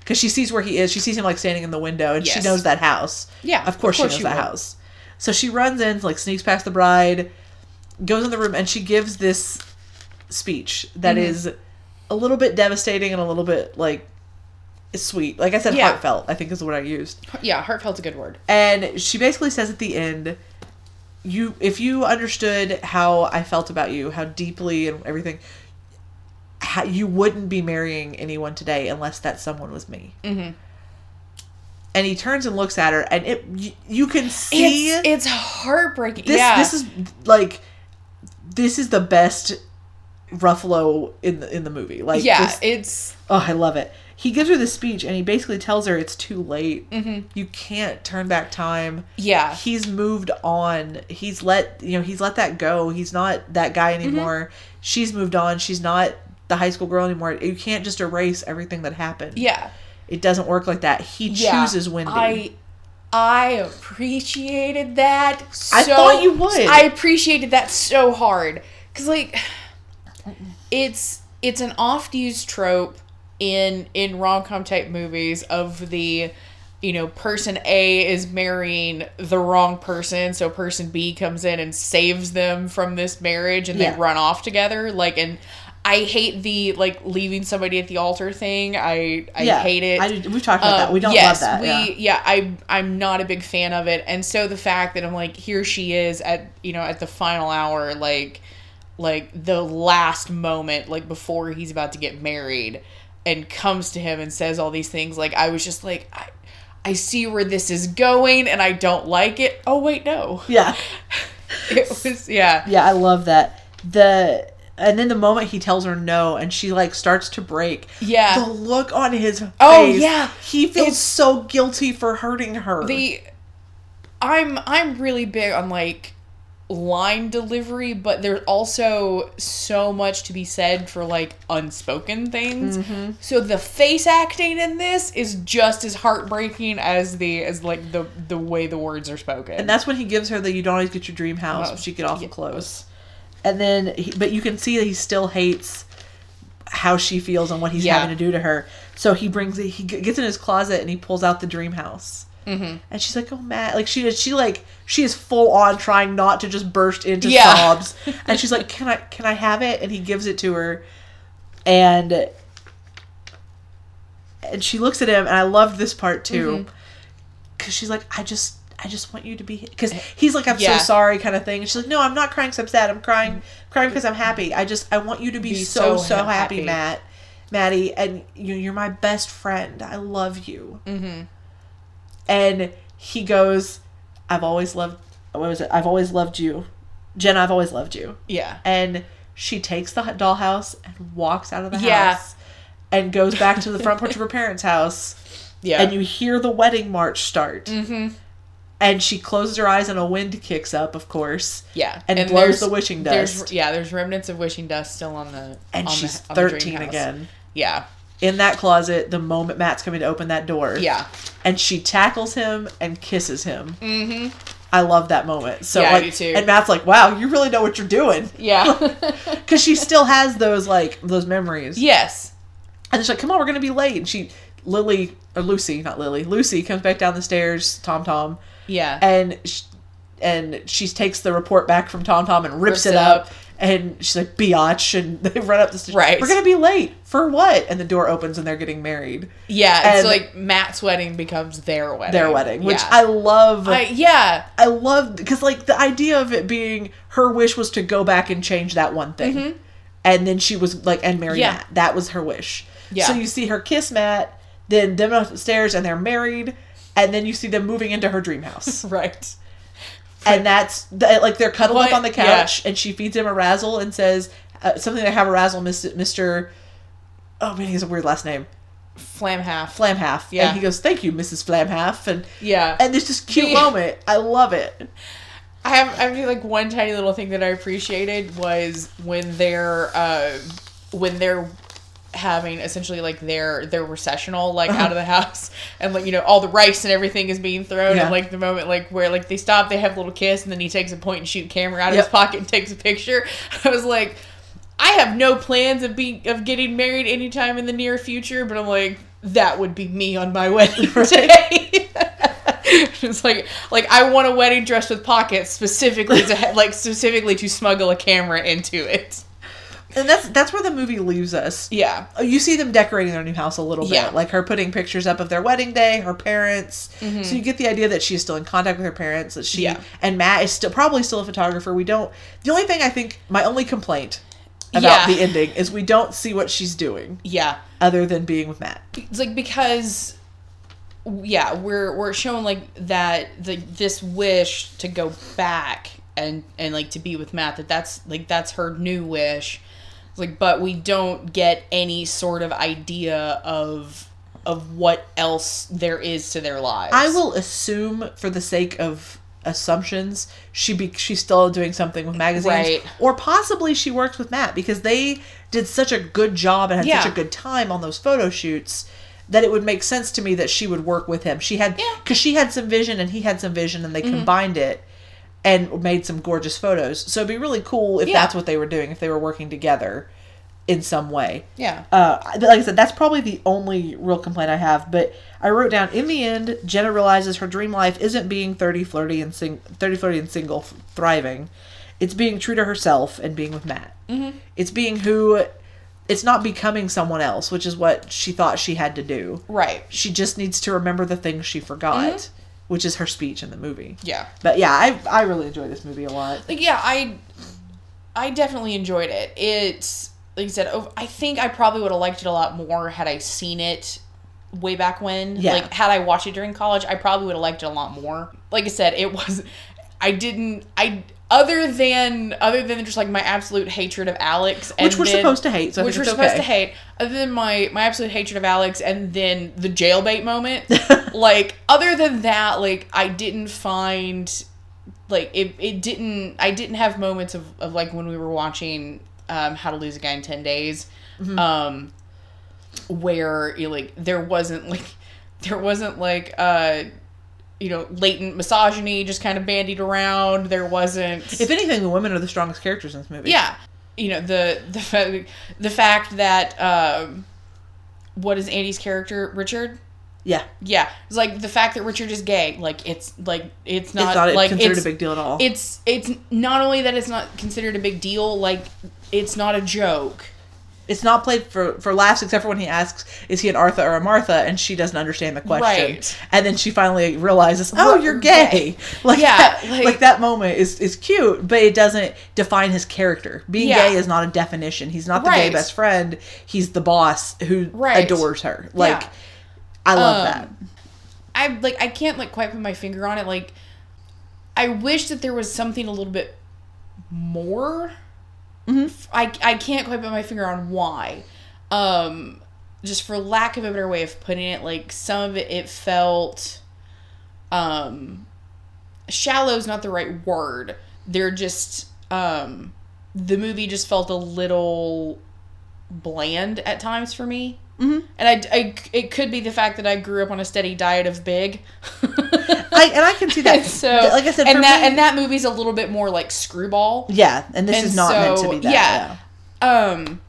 because she sees where he is. She sees him like standing in the window, and she knows that house. Yeah, of course, of course she she knows that will. house. So she runs in, like sneaks past the bride, goes in the room, and she gives this speech that Mm-hmm. is a little bit devastating and a little bit like sweet. Like I said, Yeah. heartfelt. I think is what I used. yeah heartfelt's a good word And she basically says at the end, you if you understood how I felt about you, how deeply and everything, how, you wouldn't be marrying anyone today unless that someone was me. Mm-hmm. And he turns and looks at her, and it you, you can see it's, it's heartbreaking this. yeah This is like this is the best Ruffalo in the in the movie. Like yeah it's Oh, I love it. He gives her the speech and he basically tells her it's too late. Mm-hmm. You can't turn back time. yeah He's moved on. He's let you know. He's let that go. He's not that guy Mm-hmm. anymore. She's moved on. She's not the high school girl anymore. You can't just erase everything that happened. yeah It doesn't work like that. He yeah chooses Wendy. i i appreciated that so, I thought you would. i appreciated that so hard because like it's it's an oft used trope in in rom-com type movies of the you know person a is marrying the wrong person so person b comes in and saves them from this marriage and Yeah. they run off together like and i hate the like leaving somebody at the altar thing i i yeah, hate it I, we've talked about that. um, We don't yes, love that. We yeah. yeah, I I'm not a big fan of it, and so the fact that I'm like, here she is at you know at the final hour, like like the last moment, like before he's about to get married, and comes to him and says all these things. Like I was just like, I I see where this is going, and I don't like it. Oh wait, no, Yeah. <laughs> it was yeah. Yeah, I love that. The and then the moment he tells her no and she like starts to break. Yeah. The look on his face. Oh, yeah. He feels It's- so guilty for hurting her. the I'm I'm really big on like line delivery, but there's also so much to be said for like unspoken things. Mm-hmm. So the face acting in this is just as heartbreaking as the as like the the way the words are spoken. And that's when he gives her that "you don't always get your dream house" Oh, when she get awful yeah. close. And then, he, but you can see that he still hates how she feels and what he's Yeah. having to do to her. So he brings it. He gets in his closet and he pulls out the dream house. Mhm. And she's like, "Oh, Matt!" Like she she like she is full on trying not to just burst into Yeah. sobs. <laughs> And she's like, "Can I can I have it?" And he gives it to her, and and she looks at him, and I loved this part too, Mm-hmm. because she's like, "I just." I just want you to be because he's like I'm Yeah. so sorry kind of thing. And she's like, no, I'm not crying because I'm sad. I'm crying crying because I'm happy. I just I want you to be, Be so so so happy, happy. Matt, Matty, and you, you're my best friend. I love you. mm-hmm. And he goes, I've always loved. What was it? I've always loved you, Jenna. I've always loved you. Yeah. And she takes the dollhouse and walks out of the Yeah. house and goes back to the front porch of her <laughs> parents' house. Yeah. And you hear the wedding march start. mm-hmm. And she closes her eyes and a wind kicks up, of course. Yeah. And blows the wishing there's- dust. yeah, there's remnants of wishing dust still on the And on she's the, 13 again. Yeah. In that closet, the moment Matt's coming to open that door. Yeah. And she tackles him and kisses him. Mm-hmm. I love that moment. So Yeah, I like, too. and Matt's like, "Wow, you really know what you're doing," Yeah. <laughs> <laughs> because she still has those like those memories. yes. And she's like, "Come on, we're gonna be late." And she, Lily or Lucy, not Lily, Lucy comes back down the stairs, Tom Tom, Yeah. and sh and she takes the report back from Tom Tom and rips, Rips it it up. up. And she's like, "Biatch!" And <laughs> they run up the stairs. Right. We're gonna be late for what? And the door opens and they're getting married. yeah. and- It's like Matt's wedding becomes their wedding. Their wedding, which Yeah. I love. I, yeah. I love because like the idea of it being her wish was to go back and change that one thing, and then she was like and marry Mm-hmm. Yeah. Matt. That was her wish. Yeah. So you see her kiss Matt, then them upstairs, and they're married, and then you see them moving into her dream house, <laughs> Right. and that's like they're cuddled What? up on the couch, and she feeds him a razzle and says uh, something like "Have a razzle, Mister." Oh man, he has a weird last name, Flam half. Flamhaff. Yeah. and he goes, "Thank you, Mrs. Flamhaff," and Yeah. and there's this cute The- moment. I love it. I have I feel like one tiny little thing that I appreciated was when they're uh when they're having essentially like their their recessional like out of the uh-huh. house <laughs> and like you know all the rice and everything is being thrown Yeah. and like the moment like where like they stop they have a little kiss and then he takes a point and shoot camera out of Yep. his pocket and takes a picture <laughs> i was like i have no plans of being of getting married anytime in the near future but i'm like that would be me on my wedding <laughs> day it's like like I want a wedding dress with pockets specifically to like specifically to smuggle a camera into it. And that's that's where the movie leaves us. Yeah. You see them decorating their new house a little bit, Yeah. like her putting pictures up of their wedding day, her parents. Mm-hmm. So you get the idea that she's still in contact with her parents. That she Yeah. and Matt is still probably still a photographer. We don't. The only thing I think, my only complaint about Yeah. the ending is we don't see what she's doing Yeah. other than being with Matt. It's like because yeah, we're we're shown like that the this wish to go back and and like to be with Matt that that's like that's her new wish. Like but we don't get any sort of idea of of what else there is to their lives. I will assume, for the sake of assumptions, she be she's still doing something with magazines, Right. or possibly she works with Matt because they did such a good job and had such a good time on those photo shoots that it would make sense to me that she would work with him. She had Yeah. Mm-hmm. because she had some vision and he had some vision, and they combined it and made some gorgeous photos. So it'd be really cool if Yeah. that's what they were doing, if they were working together in some way. Yeah. Uh, but like I said, that's probably the only real complaint I have. But I wrote down in the end, Jenna realizes her dream life isn't being thirty, flirty, and sing, thirty, flirty, and single, f- thriving. It's being true to herself and being with Matt. Mm-hmm. It's being who. It's not becoming someone else, which is what she thought she had to do. Right. She just needs to remember the things she forgot, which is her speech in the movie. Yeah. But yeah, I I really enjoy this movie a lot. like yeah i i definitely enjoyed it it's like you said i think i probably would have liked it a lot more had i seen it way back when Yeah. like had i watched it during college i probably would have liked it a lot more like i said it was i didn't i other than other than just like my absolute hatred of alex and Which we're then- supposed to hate, so which we're it's supposed to hate other than my my absolute hatred of alex and then the jailbait moment <laughs> like other than that like i didn't find like it, it didn't i didn't have moments of, of like when we were watching um how to lose a guy in 10 days um where you know, like there wasn't like <laughs> there wasn't like uh you know latent misogyny just kind of bandied around. There wasn't If anything, the women are the strongest characters in this movie. yeah. You know the the the fact that um what is andy's character? Richard? Yeah. yeah. It's like the fact that richard is gay. Like it's like it's not, it's not like considered it's a big deal at all. it's it's not only that it's not considered a big deal like it's not a joke it's not played for for laughs except for when he asks is he an artha or a martha and she doesn't understand the question Right. and then she finally realizes oh Right, you're gay <laughs> like Yeah, that, like- like, that moment is is cute but it doesn't define his character being Yeah. gay is not a definition he's not the gay best friend he's the boss who Right. adores her like Yeah. i love Um, that I like I can't like quite put my finger on it. Like I wish that there was something a little bit more. Mm-hmm. I I can't quite put my finger on why. Um, just for lack of a better way of putting it, like some of it it felt um shallow is not the right word. They're just um the movie just felt a little bland at times for me. Mm-hmm. And I, I, it could be the fact that I grew up on a steady diet of big. I, and i can see that <laughs> And so, like i said and that me, and that movie's a little bit more like screwball. yeah and this and is not meant to be that yeah. yeah, Um,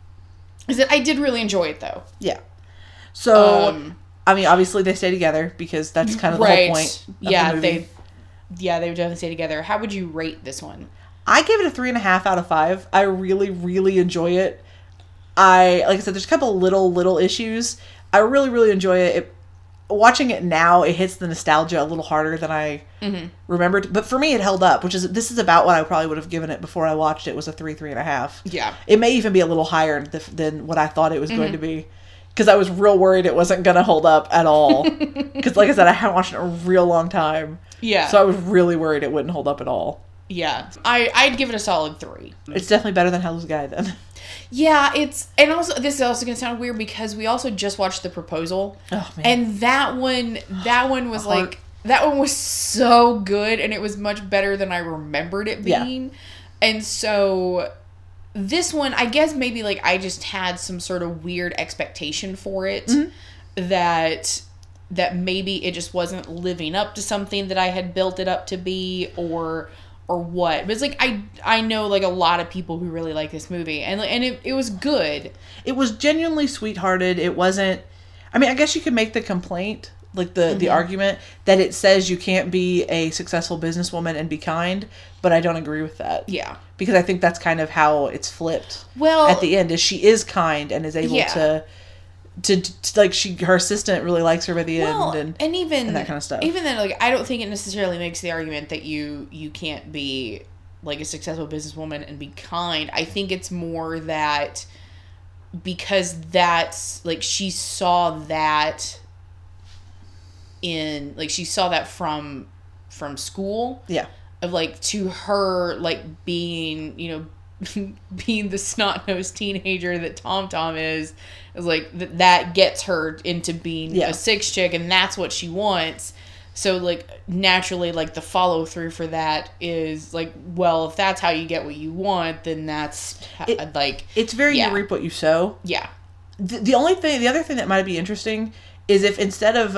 is that I did really enjoy it though. yeah. so Um, i mean obviously they stay together because that's kind of the right? whole point the yeah, movie. they, yeah, they would definitely stay together. How would you rate this one? I gave it a three and a half out of five. I really, really enjoy it. I like I said, there's a couple little little issues. I really, really enjoy it. it watching it now, it hits the nostalgia a little harder than I Mm-hmm. remembered. But for me, it held up, which is this is about what I probably would have given it before I watched it. Was a three, three and a half. Yeah. It may even be a little higher th- than what I thought it was Mm-hmm. going to be. Because I was real worried it wasn't going to hold up at all. <laughs> Because, like I said, I haven't watched it in a real long time. Yeah. So I was really worried it wouldn't hold up at all. yeah. I I'd give it a solid three. It's definitely better than Hell's Guy then. <laughs> Yeah, it's and also this is also gonna sound weird because we also just watched the proposal. Oh, man. And that one that one was like that one was so good and it was much better than I remembered it Yeah. being. And so this one, I guess maybe like I just had some sort of weird expectation for it Mm-hmm. that that maybe it just wasn't living up to something that I had built it up to be or or what. But it's like I I know like a lot of people who really like this movie and and it, it was good. it was genuinely sweethearted. It wasn't. I mean, I guess you could make the complaint, like the Mm-hmm. the argument that it says you can't be a successful businesswoman and be kind, but I don't agree with that. Yeah. because I think that's kind of how it's flipped. Well, at the end, is she is kind and is able Yeah. to, to, to like she her assistant really likes her by the Well, end, and and even and that kinda stuff. Even then, like I don't think it necessarily makes the argument that you you can't be like a successful businesswoman and be kind. I think it's more that because that's like she saw that in like she saw that from from school yeah, of like to her like being you know <laughs> being the snot nosed teenager that Tom Tom is is like that that gets her into being Yeah. a six chick and that's what she wants. So like naturally like the follow through for that is like well if that's how you get what you want then that's ha- It- like it's very Yeah. you reap what you sow. yeah the, the only thing the other thing that might be interesting is if instead of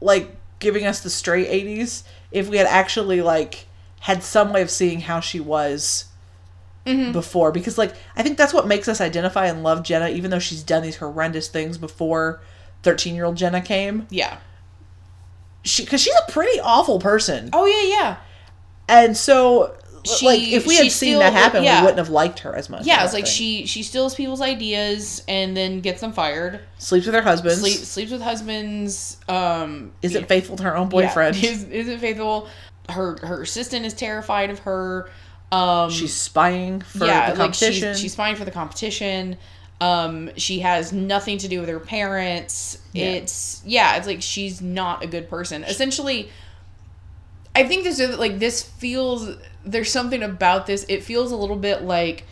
like giving us the straight 80s if we had actually like had some way of seeing how she was before because like i think that's what makes us identify and love jenna even though she's done these horrendous things before 13 year old jenna came. Yeah. She because she's a pretty awful person. Oh yeah yeah. And so She- like if we had seen still- that happen yeah. we wouldn't have liked her as much yeah it's like think. she she steals people's ideas and then gets them fired. Sleeps with her husband sleep, sleeps with husbands um isn't faithful to her own Yeah, boyfriend is, isn't faithful. Her her assistant is terrified of her. Um, she's spying for yeah, the like she's, she's spying for the competition. Um, she has nothing to do with her parents. Yeah. It's yeah, it's like she's not a good person. Essentially, I think this is like this feels. There's something about this. It feels a little bit like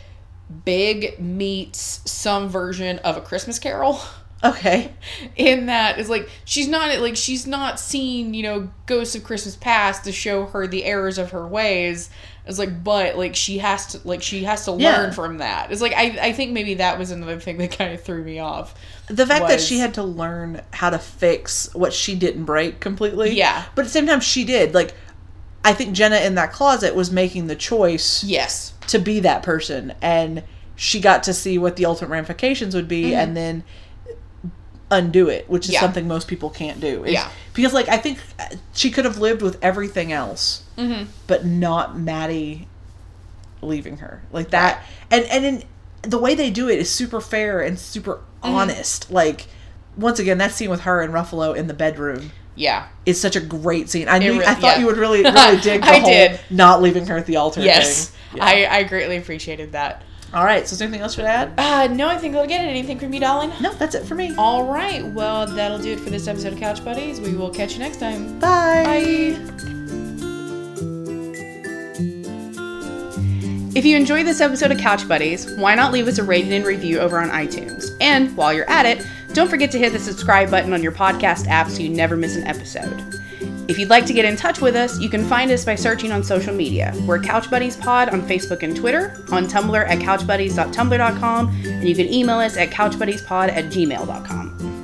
Big meets some version of a Christmas Carol. Okay. <laughs> in that is like she's not like she's not seen you know ghosts of christmas past to show her the errors of her ways it's like but like she has to like she has to Yeah. learn from that it's like i i think maybe that was another thing that kind of threw me off The fact that she had to learn how to fix what she didn't break completely. Yeah. But at the same time, she did. Like, I think Jenna in that closet was making the choice yes to be that person. And she got to see what the ultimate ramifications would be mm-hmm. and then undo it, which is. Yeah. something most people can't do. It's- Yeah. Because, like, I think uh, she could have lived with everything else, Mm-hmm. but not Matty leaving her. Like that. And, and in, the way they do it is super fair and super Mm-hmm. honest. Like, once again, that scene with her and Ruffalo in the bedroom yeah is such a great scene. I knew re- I thought yeah. you would really <laughs> really dig the I whole did. not leaving her at the altar yes thing. Yeah. i i greatly appreciated that All right. So is there anything else you would add? uh no i think i'll get it anything from you darling No, that's it for me. all right well that'll do it for this episode of couch buddies we will catch you next time Bye. Bye. If you enjoyed this episode of Couch Buddies, why not leave us a rating and review over on iTunes? And while you're at it, don't forget to hit the subscribe button on your podcast app so you never miss an episode. If you'd like to get in touch with us, you can find us by searching on social media. We're Couch Buddies Pod on Facebook and Twitter, on Tumblr at couchbuddies.tumblr.com, and you can email us at couchbuddiespod at gmail.com.